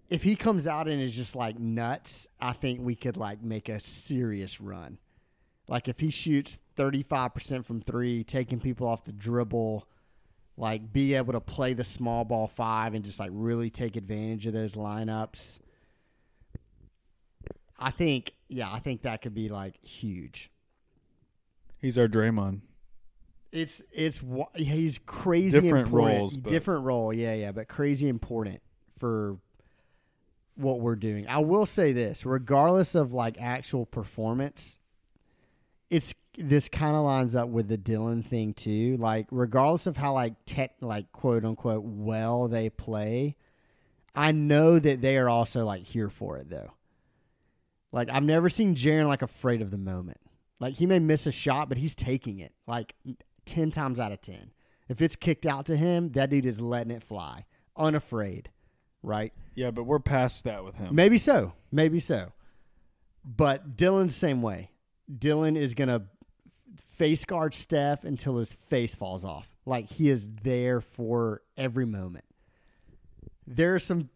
if he comes out and is just like nuts, I think we could like make a serious run. Like if he shoots 35% from 3, taking people off the dribble, like be able to play the small ball 5 and just like really take advantage of those lineups. I think yeah, I think that could be like huge. He's our Draymond. It's it's he's crazy Different important. roles, but- different role, yeah, yeah, but crazy important for what we're doing. I will say this, regardless of like actual performance, it's this kind of lines up with the Dillon thing too. Like regardless of how like tech like quote unquote well they play, I know that they are also like here for it though. Like I've never seen Jaren like afraid of the moment. Like he may miss a shot, but he's taking it like ten times out of ten. If it's kicked out to him, that dude is letting it fly, unafraid, right? Yeah, but we're past that with him. Maybe so, maybe so. But Dillon's the same way. Dillon is gonna face guard Steph until his face falls off. Like he is there for every moment. There are some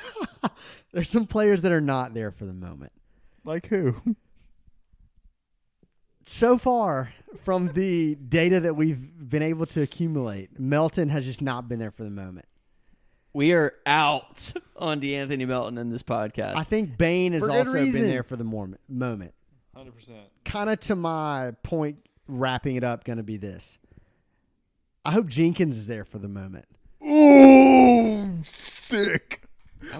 there's some players that are not there for the moment. Like who? so far from the data that we've been able to accumulate, Melton has just not been there for the moment. we are out on De'Anthony Melton in this podcast. I think Bane has For good also been there for the moment. Moment. Hundred percent. Kind of to my point, wrapping it up, going to be this. I hope Jenkins is there for the moment. Ooh, sick.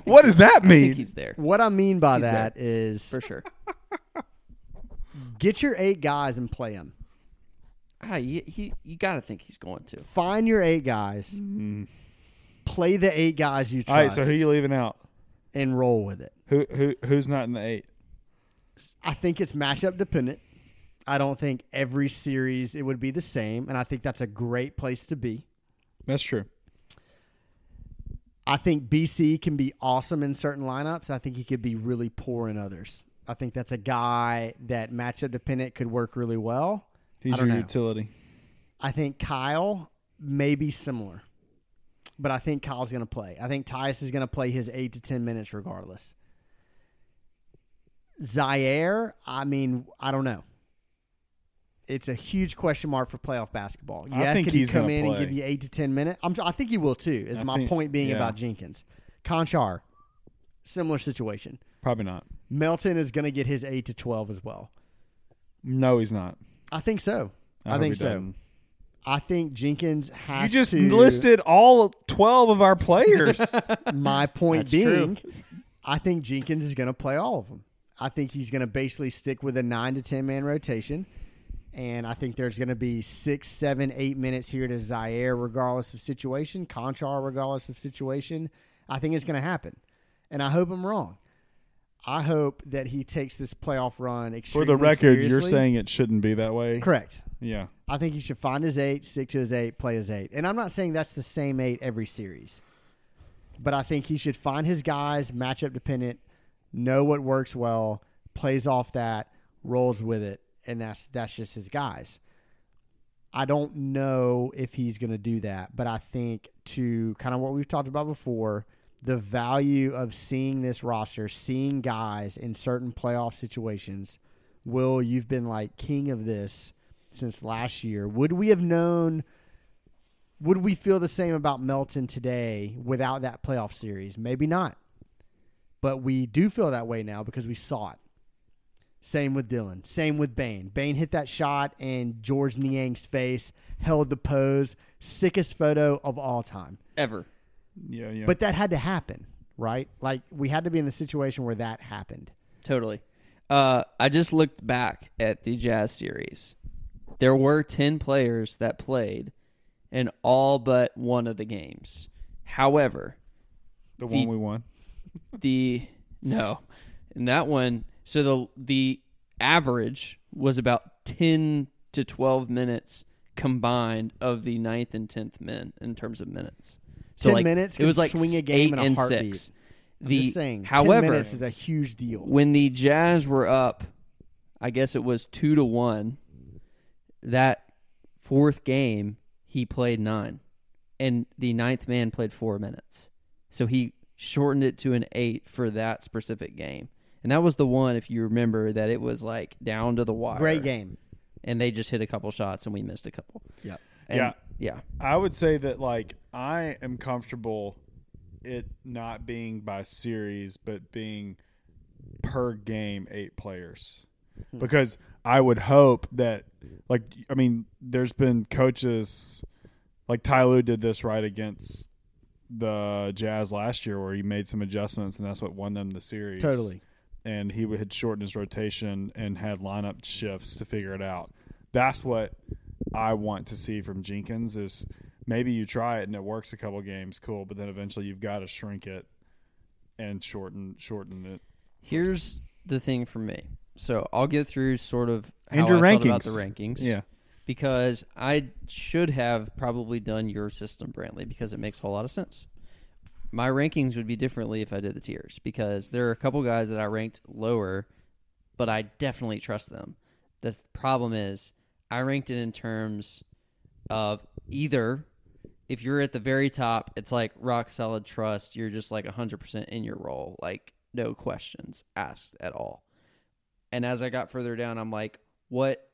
What does that I think mean? he's there What I mean by He's that is for sure. get your eight guys and play them. Ah, you, he, you got to think he's going to. Find your eight guys. Play the eight guys you Mm-hmm. All right, so who you leaving out? and roll with it. Who who who's not in the eight? I think it's matchup dependent. I don't think every series it would be the same, and I think that's a great place to be. That's true. I think BC can be awesome in certain lineups. I think he could be really poor in others. I think that's a guy that matchup dependent could work really well. He's your know. utility. I think Kyle may be similar, but I think Kyle's going to play. I think Tyus is going to play his eight to ten minutes regardless. Ziaire, I mean, I don't know. It's a huge question mark for playoff basketball. I Yeah, think could he come in and give you eight to ten minutes? I'm, I think he will too. Is I my think- point being yeah. about Jenkins, Konchar, similar situation. Probably not. Melton is going to get his eight to twelve as well. No, he's not. I think so. I, hope think so. doesn't. I think Jenkins has. You just to, listed all twelve of our players. My point That's true. being, I think Jenkins is going to play all of them. I think he's going to basically stick with a nine to ten man rotation, and I think there's going to be six, seven, eight minutes here to Ziaire, regardless of situation. Konchar, regardless of situation. I think it's going to happen, and I hope I'm wrong. I hope that he takes this playoff run For the record, you're saying it shouldn't be that way. correct. Yeah. I think he should find his eight, stick to his eight, play his eight. And I'm not saying that's the same eight every series, but I think he should find his guys, matchup dependent, know what works well, plays off that, rolls with it, and that's that's just his guys. I don't know if he's going to do that, but I think to kind of what we've talked about before, the value of seeing this roster, seeing guys in certain playoff situations. Will, you've been like king of this since last year. Would we have known? Would we feel the same about Melton today without that playoff series? Maybe not. But we do feel that way now because we saw it. Same with Dillon. Same with Bane. Bane hit that shot and Georges Niang's face held the pose. Sickest photo of all time. Ever. Yeah, yeah. But that had to happen, right? Like we had to be in the situation where that happened. Totally. Uh, I just looked back at the Jazz series. There were 10 players that played in all but one of the games. However, the the- one we won. The no, and that one, so the the average was about 10 to 12 minutes combined of the ninth and 10th men in terms of minutes. So 10 like minutes it was like swing a game in a and heartbeat. six. I'm The saying, however, 10 minutes is a huge deal. when the Jazz were up, I guess it was two to one. That fourth game, he played nine, and the ninth man played four minutes. So he shortened it to an eight for that specific game, and that was the one, if you remember, that it was like down to the wire. Great game. and they just hit a couple shots, and we missed a couple. Yeah. And, Yeah. yeah, I would say that like I am comfortable it not being by series but being per game eight players. Hmm. Because I would hope that like I mean there's been coaches like Ty Lue did this right against the Jazz last year where he made some adjustments and that's what won them the series. Totally. And he would had shortened his rotation and had lineup shifts to figure it out. That's what I want to see from Jenkins is maybe you try it and it works a couple games, cool, but then eventually you've got to shrink it and shorten shorten it. here's the thing for me. So I'll go through sort of how And your I felt about the rankings. rankings. Because I should have probably done your system, Brantley, because it makes a whole lot of sense. My rankings would be differently if I did the tiers because there are a couple guys that I ranked lower, but I definitely trust them. The problem is I ranked it in terms of either if you're at the very top, it's like rock solid trust. You're just like 100% in your role, like no questions asked at all. And as I got further down, I'm like, what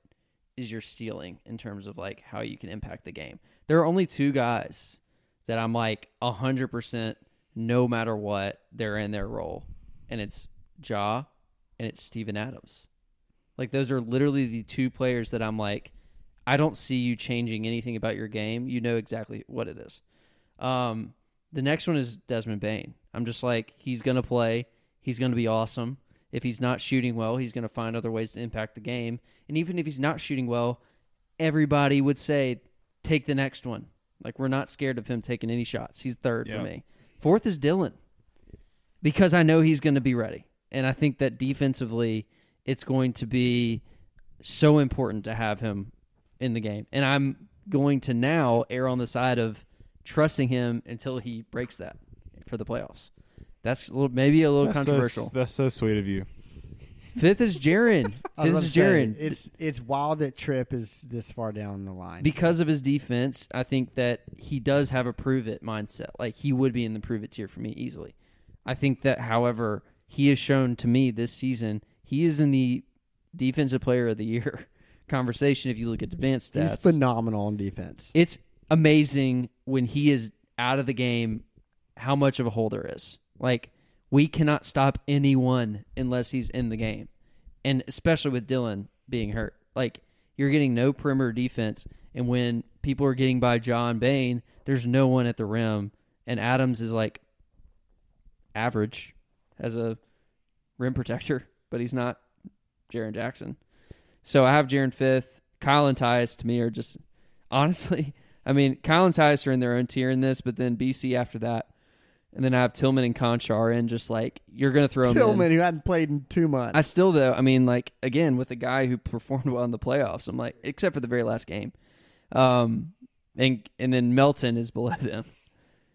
is your stealing in terms of like how you can impact the game? There are only two guys that I'm like 100% no matter what, they're in their role. And it's Ja and it's Steven Adams. Like those are literally the two players that I'm like I don't see you changing anything about your game. You know exactly what it is. Um, the next one is Desmond Bane. I'm just like he's going to play. He's going to be awesome. If he's not shooting well, he's going to find other ways to impact the game. And even if he's not shooting well, everybody would say take the next one. Like we're not scared of him taking any shots. He's third Yeah. for me. Fourth is Dillon because I know he's going to be ready. And I think that defensively, it's going to be so important to have him in the game. And I'm going to now err on the side of trusting him until he breaks that for the playoffs. That's a little, maybe a little That's so- controversial. that's so sweet of you. Fifth is Jaren. I Fifth is Jaren. It's it's wild that Trip is this far down the line. because of his defense, I think that he does have a prove it mindset. Like he would be in the prove it tier for me easily. I think that, however, he has shown to me this season he is in the defensive player of the year conversation. If you look at advanced stats, He's phenomenal on defense. it's amazing when he is out of the game how much of a hole there is. Like we cannot stop anyone unless he's in the game. And especially with Dillon being hurt. Like you're getting no perimeter defense and when people are getting by John Bane, there's no one at the rim and Adams is like average as a rim protector, but he's not Jaren Jackson. So I have Jaren fifth. Kyle and Tyus to me are just honestly, I mean, Kyle and Tyus are in their own tier in this, but then BC after that. And then I have Tillman and Konchar in just like you're gonna throw. Tillman, who hadn't played in two months. I still though, I mean, like again with a guy who performed well in the playoffs, I'm like, except for the very last game, um, and and then Melton is below them,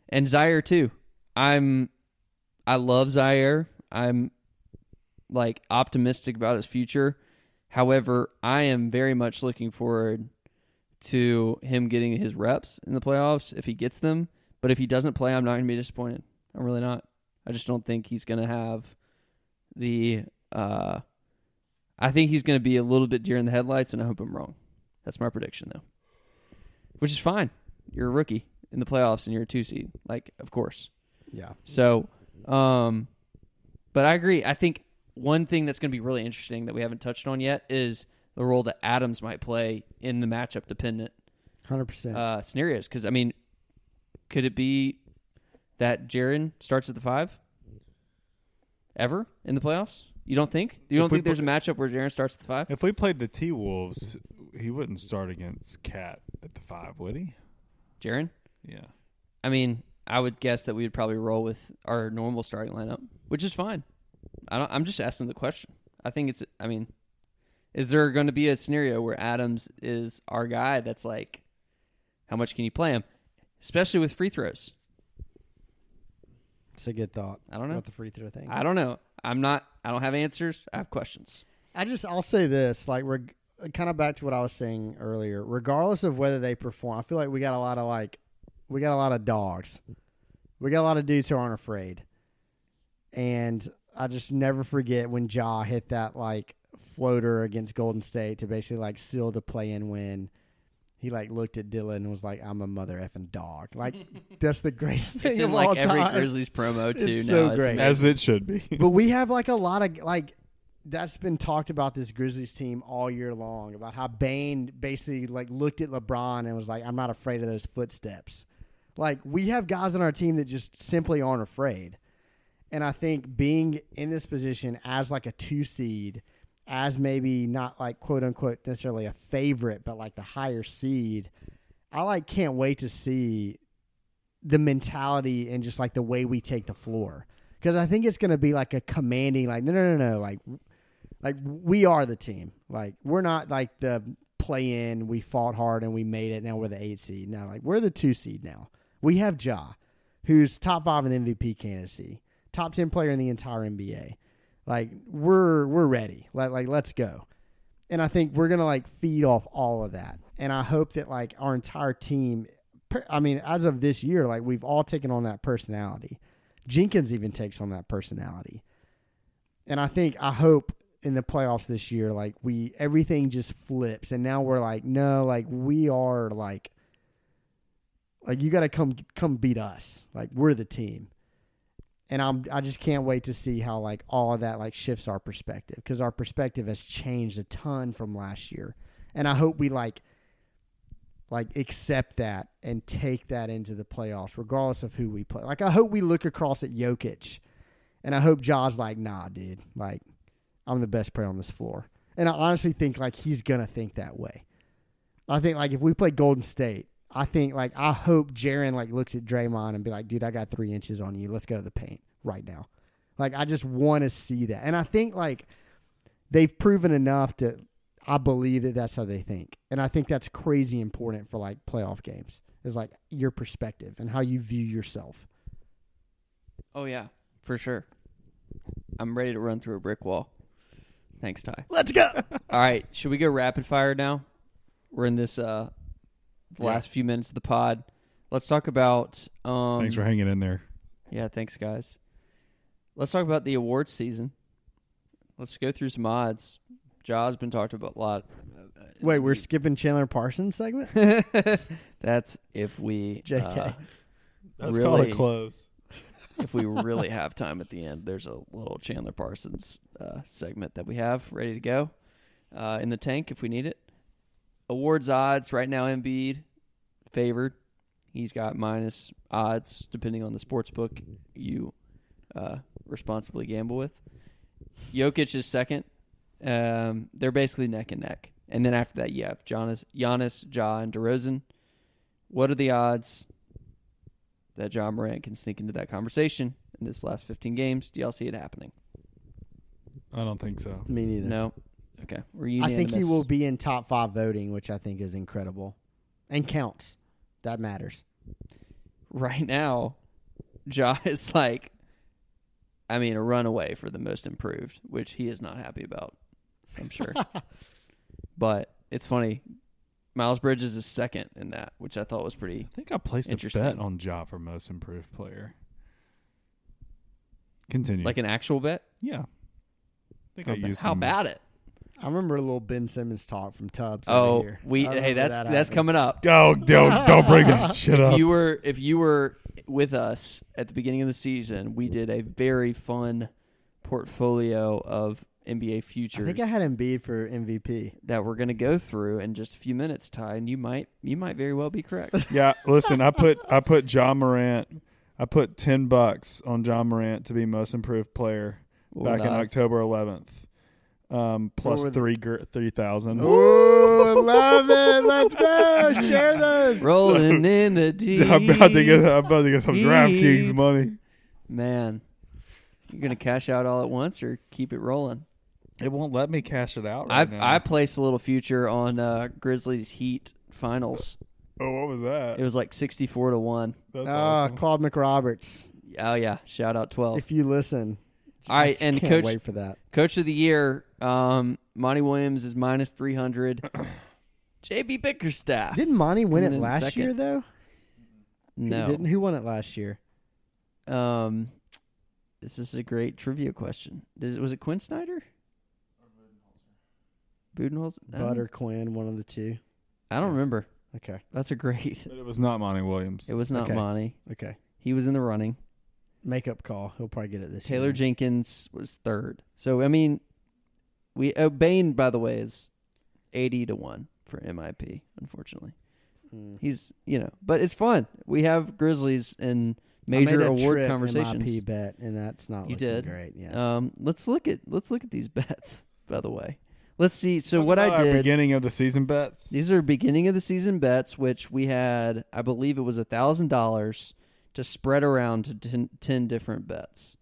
and Ziaire too. I'm, I love Ziaire. I'm like optimistic about his future. However, I am very much looking forward to him getting his reps in the playoffs if he gets them. But if he doesn't play, I'm not going to be disappointed. I'm really not. I just don't think he's going to have the. Uh, I think he's going to be a little bit deer in the headlights, and I hope I'm wrong. That's my prediction, though. Which is fine. You're a rookie in the playoffs, and you're a two seed. Like, of course. Yeah. So, um, but I agree. I think one thing that's going to be really interesting that we haven't touched on yet is the role that Adams might play in the matchup dependent Hundred percent. uh, scenarios. Because I mean, could it be that Jaren starts at the five ever in the playoffs? You don't think? You don't If think there's a matchup where Jaren starts at the five? If we played the T Wolves, he wouldn't start against KAT at the five, would he? Jaren? Yeah. I mean, I would guess that we would probably roll with our normal starting lineup, which is fine. I don't, I'm just asking the question. I think it's. I mean, is there going to be a scenario where Adams is our guy? That's like, how much can you play him, especially with free throws? It's a good thought. I don't know. About the free throw thing. I don't know. I'm not. I don't have answers. I have questions. I just I'll say this like we're kind of back to what I was saying earlier. Regardless of whether they perform, I feel like we got a lot of like we got a lot of dogs. We got a lot of dudes who aren't afraid. And I just never forget when Ja hit that like floater against Golden State to basically like seal the play in win. He like looked at Dillon and was like, "I'm a mother effing dog." Like that's the greatest thing It's of in like all every time. Grizzlies promo too. It's now so great. amazing. As it should be. but we have like a lot of like that's been talked about this Grizzlies team all year long about how Bane basically like looked at LeBron and was like, "I'm not afraid of those footsteps." Like we have guys on our team that just simply aren't afraid, and I think being in this position as like a two seed, as maybe not like quote unquote necessarily a favorite, but like the higher seed, I like can't wait to see the mentality and just like the way we take the floor because I think it's going to be like a commanding, like no, no, no, no, like, like we are the team. Like we're not like the play in. We fought hard and we made it. Now we're the eight seed. Now like we're the two seed now. We have Ja, who's top five in the MVP candidacy, top ten player in the entire NBA. Like we're we're ready. Like like let's go. And I think we're gonna like feed off all of that. And I hope that like our entire team. I mean, as of this year, like we've all taken on that personality. Jenkins even takes on that personality. And I think I hope in the playoffs this year, like we everything just flips and now we're like, no, like we are like like you gotta come come beat us. Like we're the team. And I'm I just can't wait to see how like all of that like shifts our perspective because our perspective has changed a ton from last year. And I hope we like like accept that and take that into the playoffs, regardless of who we play. Like I hope we look across at Jokic, and I hope Ja's like, nah, dude, like I'm the best player on this floor. And I honestly think like he's gonna think that way. I think like if we play Golden State, I think like I hope Jaren like looks at Draymond and be like, dude, I got three inches on you. Let's go to the paint right now. Like I just want to see that, and I think like they've proven enough to I believe that that's how they think, and I think that's crazy important for like playoff games. Is like your perspective and how you view yourself. Oh yeah, for sure. I'm ready to run through a brick wall. Thanks, Ty. Let's go. All right, should we go rapid fire now? We're in this uh the Yeah. last few minutes of the pod. Let's talk about um Thanks for hanging in there. Yeah, thanks guys. Let's talk about the awards season. Let's go through some odds. Ja's been talked about a lot. Wait, we're skipping Chandler Parsons segment. That's if we JK. uh, That's called really- a close. if we really have time at the end, there's a little Chandler Parsons uh, segment that we have ready to go uh, in the tank if we need it. Awards odds right now, Embiid favored. He's got minus odds depending on the sports book you uh, responsibly gamble with. Jokic is second. Um, they're basically neck and neck. And then after that, you have Giannis, Giannis, Ja, and DeRozan. What are the odds that Ja Morant can sneak into that conversation in this last 15 games? Do y'all see it happening? I don't think so. Me neither. No. Okay, we're I unanimous. think he will be in top five voting, which I think is incredible, and counts. That matters. right now. Ja is like I mean, a runaway for the most improved, which he is not happy about. I'm sure. but it's funny. Miles Bridges is second in that, which I thought was pretty. I think I placed a Interesting. bet on Ja for most improved player. Continue. Like an actual bet. yeah. I think How, I ba- used how some- about it? I remember a little Ben Simmons talk from Tubbs. Oh, here. we hey, that's that that's coming up. Go, don't, don't bring that shit up. If up. you were if you were with us at the beginning of the season, we did a very fun portfolio of NBA futures. I think I had Embiid for MVP. that we're going to go through in just a few minutes, Ty, and you might you might very well be correct. Yeah, listen, I put I put Ja Morant. I put ten bucks on Ja Morant to be most improved player What back the in? October 11th. Um, plus were the- three gr- three thousand. Oh, love it! Let's go. Share those. Rolling in the deep. I'm about to get I'm about to get some DraftKings money. Man, you're going to cash out all at once or keep it rolling? It won't let me cash it out I right now. I placed a little future on uh, Grizzlies Heat finals. oh, what was that? It was like 64 to 1. That's Ah, awesome. Claude McRoberts. Oh yeah, shout out 12. If you listen, All I right, just and can't coach wait for that. coach of the year, um Monty Williams is minus 300. JB Bickerstaff. Didn't Monty win Coming it in last second. year though? Who no. didn't. Who won it last year? Um this is a great trivia question. Does, was it Quin Snyder? Budenholzer? I don't- Butter Quinn, one of the two. I don't remember. Okay. That's a great. But it was not Monty Williams. It was not Okay. Monty. Okay. He was in the running. Makeup call. He'll probably get it this year. Taylor year. Jenkins was third. So I mean, we uh, Bane by the way is eighty to one for MIP. Unfortunately, Mm. he's you know, but it's fun. We have Grizzlies in I major made a award trip conversations. MIP bet, and that's not You did? great. Yeah. Um, let's look at let's look at these bets. By the way, let's see. So Talk what about I our did. beginning of the season bets. These are beginning of the season bets, which we had, I believe it was a thousand dollars to spread around to 10, 10 different bets.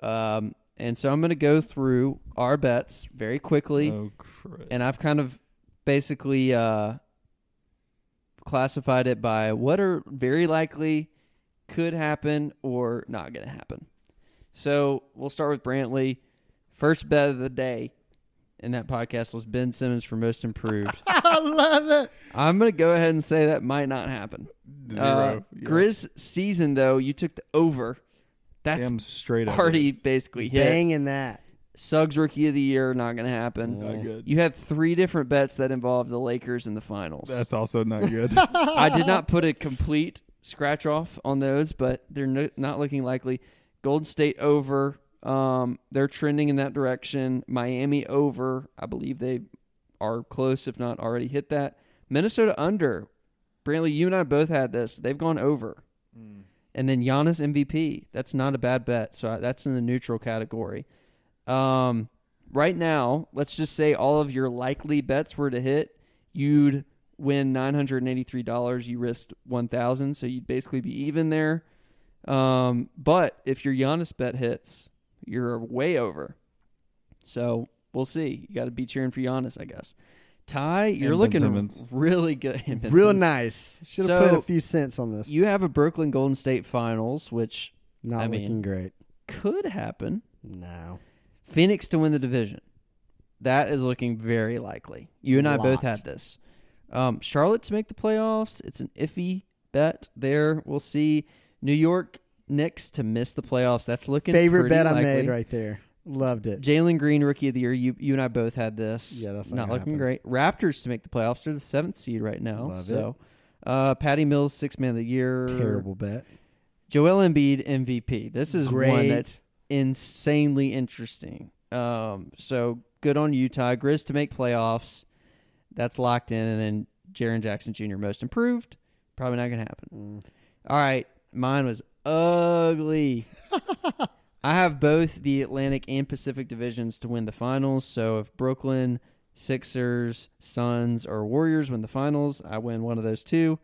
Um, and so I'm going to go through our bets very quickly, oh, crap. and I've kind of basically uh, classified it by what are very likely could happen or not going to happen. So we'll start with Brantley. First bet of the day in that podcast was Ben Simmons for most improved. I love it. I'm gonna go ahead and say that might not happen. Zero. Uh, Yeah. Grizz season though, you took the over. That's Damn straight up. already basically hit. Banging that. Suggs rookie of the year, not gonna happen. Not good. You had three different bets that involved the Lakers in the finals. That's also not good. I did not put a complete scratch off on those, but they're no, not looking likely. Golden State over. Um, they're trending in that direction. Miami over. I believe they are close, if not already hit that. Minnesota under. Brantley, you and I both had this. They've gone over. And then Giannis MVP. That's not a bad bet. So that's in the neutral category. Um, right now, let's just say all of your likely bets were to hit. You'd win nine hundred and eighty-three dollars. You risked one thousand, so you'd basically be even there. Um, but if your Giannis bet hits, you're way over. So we'll see. You got to be cheering for Giannis, I guess. Ty, you're Ben looking Simmons. really good. and Real nice. Should have put a few cents on this. You have a Brooklyn Golden State Finals, which Not I mean- looking great. could happen. No. Phoenix to win the division. That is looking very likely. You and I both Lot. had this. Um, Charlotte to make the playoffs. It's an iffy bet there. We'll see. New York Knicks to miss the playoffs. That's looking Favorite pretty bet I made right there. Loved it. Jalen Green, rookie of the year. You you and I both had this. Yeah, that's not not looking happen. great. Raptors to make the playoffs. They're the seventh seed right now. Love so, uh, Patty Mills, six man of the year. Terrible bet. Joel Embiid MVP. This is Great. one that's insanely interesting. Um, so good on Utah. Grizz to make playoffs. That's locked in. And then Jaren Jackson Jr. most improved. Probably not gonna happen. Mm. All right, mine was ugly. I have both the Atlantic and Pacific divisions to win the finals. So if Brooklyn, Sixers, Suns, or Warriors win the finals, I win one of those two.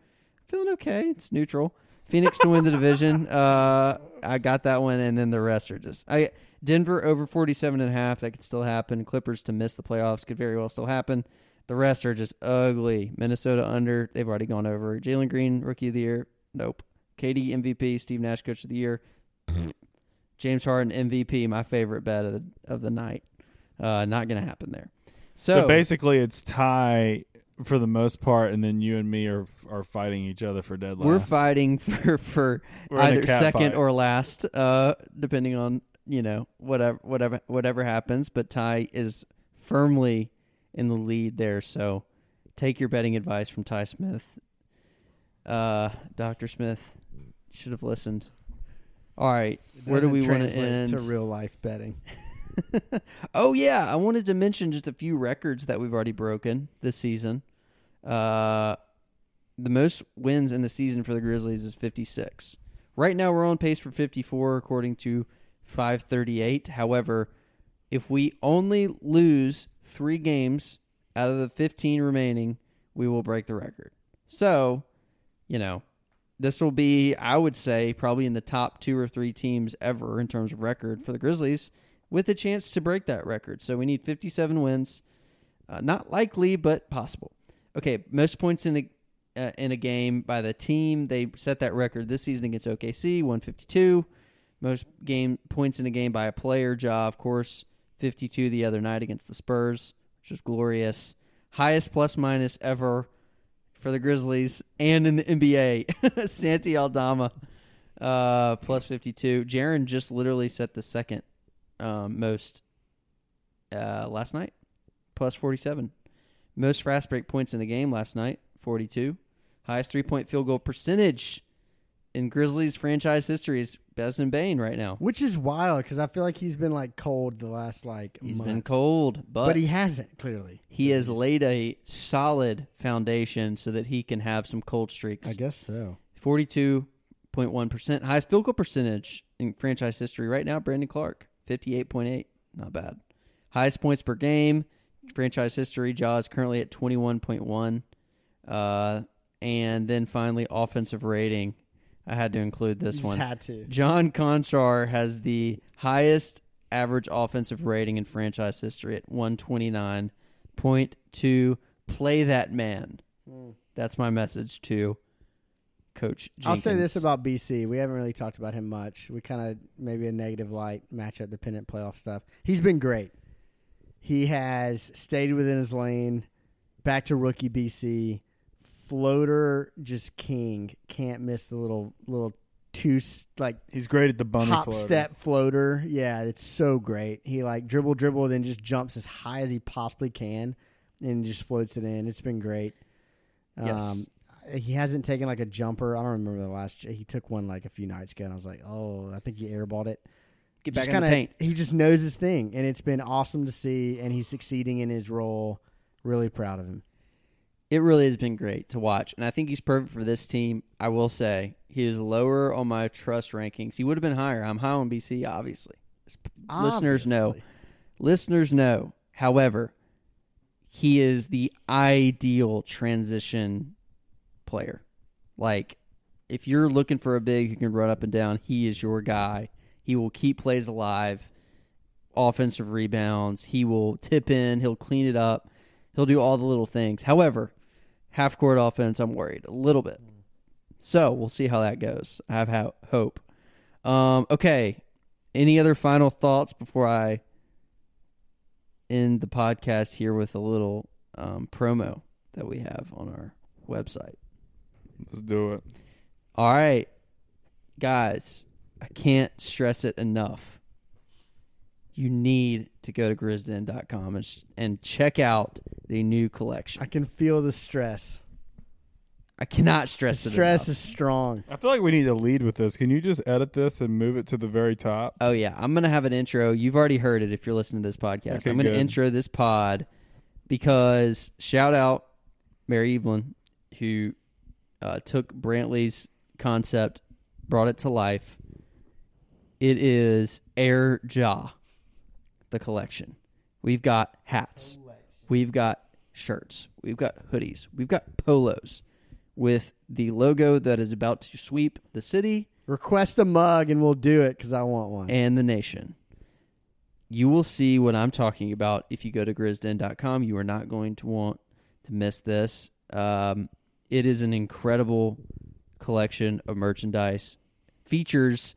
Feeling okay. It's neutral. Phoenix to win the division. Uh, I got that one, and then the rest are just I Denver over 47 and a half. That could still happen. Clippers to miss the playoffs could very well still happen. The rest are just ugly. Minnesota under. They've already gone over. Jalen Green rookie of the year. Nope. KD MVP. Steve Nash coach of the year. James Harden MVP, my favorite bet of the of the night. Uh, not going to happen there. So, So, basically, it's tie for the most part, and then you and me are are fighting each other for dead last. we're fighting for for We're either second fight. or last, uh, depending on you know whatever whatever whatever happens. But Ty is firmly in the lead there. So take your betting advice from Ty Smith. Uh, Doctor Smith should have listened. All right, where do we want to end? to real life betting? oh yeah, I wanted to mention just a few records that we've already broken this season. Uh, the most wins in the season for the Grizzlies is 56. Right now we're on pace for 54 according to 538. However, if we only lose 3 games out of the 15 remaining, we will break the record. So, you know, this will be I would say probably in the top 2 or 3 teams ever in terms of record for the Grizzlies with a chance to break that record. So we need 57 wins. Uh, not likely, but possible. Okay, most points in a uh, in a game by the team. They set that record this season against OKC, 152. Most game points in a game by a player, Ja, of course, 52 the other night against the Spurs, which was glorious. Highest plus minus ever for the Grizzlies and in the NBA. Santi Aldama, uh, plus 52. Jaren just literally set the second um, most uh, last night, plus 47. Most fast break points in the game last night, 42. Highest three point field goal percentage in Grizzlies franchise history is best in Bane right now. Which is wild because I feel like he's been like cold the last like He's month. been cold, but, but he hasn't clearly. he has laid a solid foundation so that he can have some cold streaks. I guess so. 42.1%. Highest field goal percentage in franchise history right now, Brandon Clarke, 58.8. Not bad. Highest points per game, franchise history, Ja's currently at 21.1. Uh, and then finally, offensive rating. I had to include this one. had to. John Konchar has the highest average offensive rating in franchise history at 129.2. Play that man. Hmm. That's my message to Coach Jenkins. I'll say this about BC. We haven't really talked about him much. We kind of maybe a negative light matchup dependent playoff stuff. He's been great. He has stayed within his lane. Back to rookie BC. Floater just king. Can't miss the little little two like He's great at the bunny hop floater. step floater. Yeah, it's so great. He like dribble dribble then just jumps as high as he possibly can and just floats it in. It's been great. Yes. Um, he hasn't taken like a jumper. I don't remember the last. He took one like a few nights ago, and I was like, oh, I think he airballed it. Get Just back in the kinda- paint. He just knows his thing, and it's been awesome to see. And he's succeeding in his role. Really proud of him. It really has been great to watch, and I think he's perfect for this team. I will say he is lower on my trust rankings. He would have been higher. I'm high on BC, obviously. Listeners know. Listeners know. However, he is the ideal transition player. Like, if you're looking for a big who can run up and down, he is your guy. He will keep plays alive, offensive rebounds. He will tip in. He'll clean it up. He'll do all the little things. However, half court offense, I'm worried a little bit. So we'll see how that goes. I have ho- hope. Um, okay. Any other final thoughts before I end the podcast here with a little um, promo that we have on our website? Let's do it. All right, guys, I can't stress it enough. You need to go to grizzden.com and, sh- and check out the new collection. I can feel the stress. I cannot The stress it stress enough. is strong. I feel like we need to lead with this. Can you just edit this and move it to the very top? Oh yeah, I'm gonna have an intro. You've already heard it if you're listening to this podcast. Okay, I'm gonna good. intro this pod because shout out Mary Evelyn who uh, took Brantley's concept, brought it to life. It is Air Ja, the collection. We've got hats, we've got shirts, we've got hoodies, we've got polos with the logo that is about to sweep the city Request a mug and we'll do it because I want one. and the nation. You will see what I'm talking about if you go to grizzden.com. You are not going to want to miss this. Um, it is an incredible collection of merchandise. Features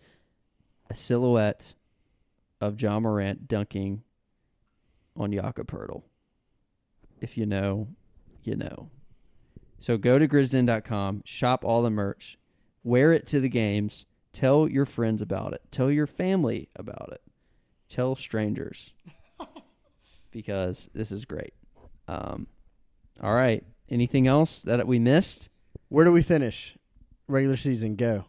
a silhouette of Ja Morant dunking on Jakob Poeltl. If you know, you know. So go to grizzden.com, shop all the merch, wear it to the games, tell your friends about it, tell your family about it, tell strangers because this is great. Um, all right. Anything else that we missed? Where do we finish? Regular season, go.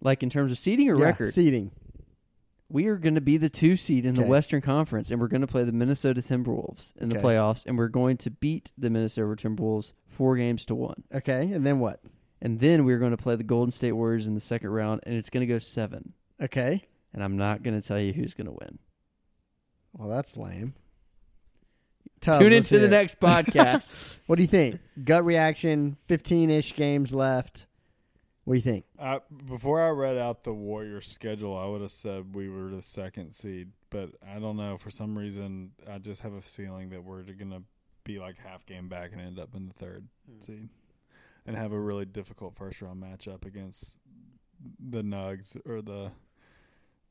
Like in terms of seeding or Yeah, record? seeding. We are going to be the two seed in the Western Conference, and we're going to play the Minnesota Timberwolves in the playoffs, and we're going to beat the Minnesota Timberwolves four games to one. Okay, and then what? And then we're going to play the Golden State Warriors in the second round, and it's going to go seven. Okay. And I'm not going to tell you who's going to win. Well, that's lame. Tune into the next podcast. What do you think? Gut reaction. Fifteen-ish games left. What do you think? I, before I read out the Warriors schedule, I would have said we were the second seed, but I don't know. For some reason, I just have a feeling that we're going to be like half game back and end up in the third seed, and have a really difficult first round matchup against the Nugs or the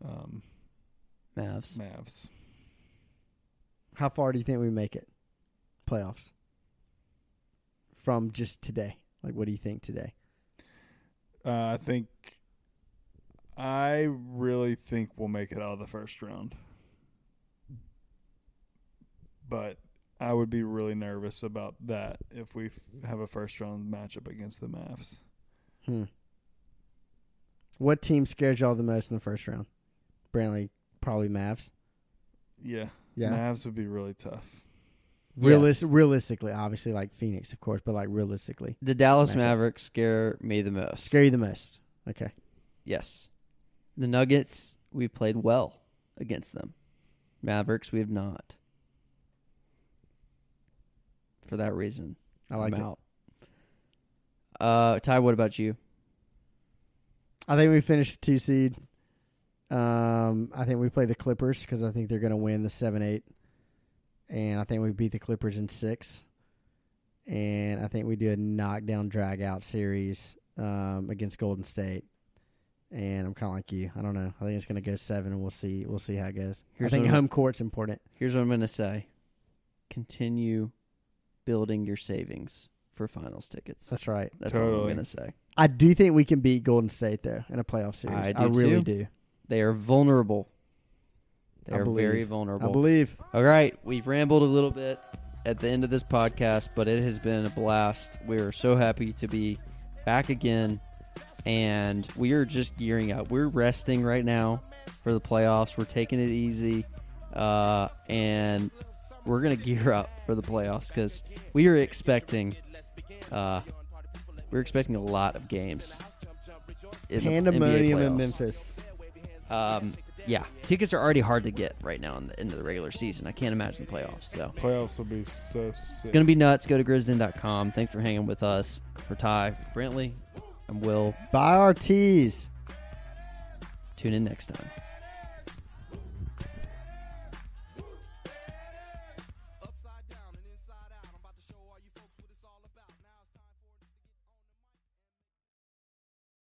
um, Mavs. Mavs. How far do you think we make it? Playoffs. From just today. Like, what do you think today? Uh, I think I really think we'll make it out of the first round. But I would be really nervous about that if we f- have a first round matchup against the Mavs. Hmm. What team scares y'all the most in the first round? Brantley, probably Mavs. Yeah. Yeah. Mavs would be really tough. Realis- Yes. realistically, obviously, like Phoenix, of course, but like realistically, The Dallas Mavericks scare me the most. scare you the most. Okay. Yes. The Nuggets, we played well against them. Mavericks, we have not. For that reason, I like I'm it. out. Uh, Ty, what about you? I think we finished two seed. Um, I think we play the Clippers because I think they're going to win the seven eight, and I think we beat the Clippers in six. And I think we do a knockdown drag out series um, against Golden State. And I'm kind of like you. I don't know. I think it's going to go seven, and we'll see. We'll see how it goes. Here's I think what I'm- home court's important. Here's what I'm going to say continue building your savings for finals tickets. That's right. That's all I'm going to say. I do think we can beat Golden State though in a playoff series. I do I really too. do. They are vulnerable. They I are believe. very I vulnerable. believe. All right, we've rambled a little bit at the end of this podcast, but it has been a blast. We are so happy to be back again, and we are just gearing up. We're resting right now for the playoffs. We're taking it easy, uh, and we're gonna gear up for the playoffs because we are expecting, uh, we're expecting a lot of games. in the NBA Pandemonium in. Memphis. Um, yeah, tickets are already hard to get right now in the end of the regular season. I can't imagine the playoffs. So Playoffs will be so sick. it's gonna be nuts. Go to grizzden.com. Thanks for hanging with us. For Ty, for Brentley, and Will. Buy our teas. Tune in next time.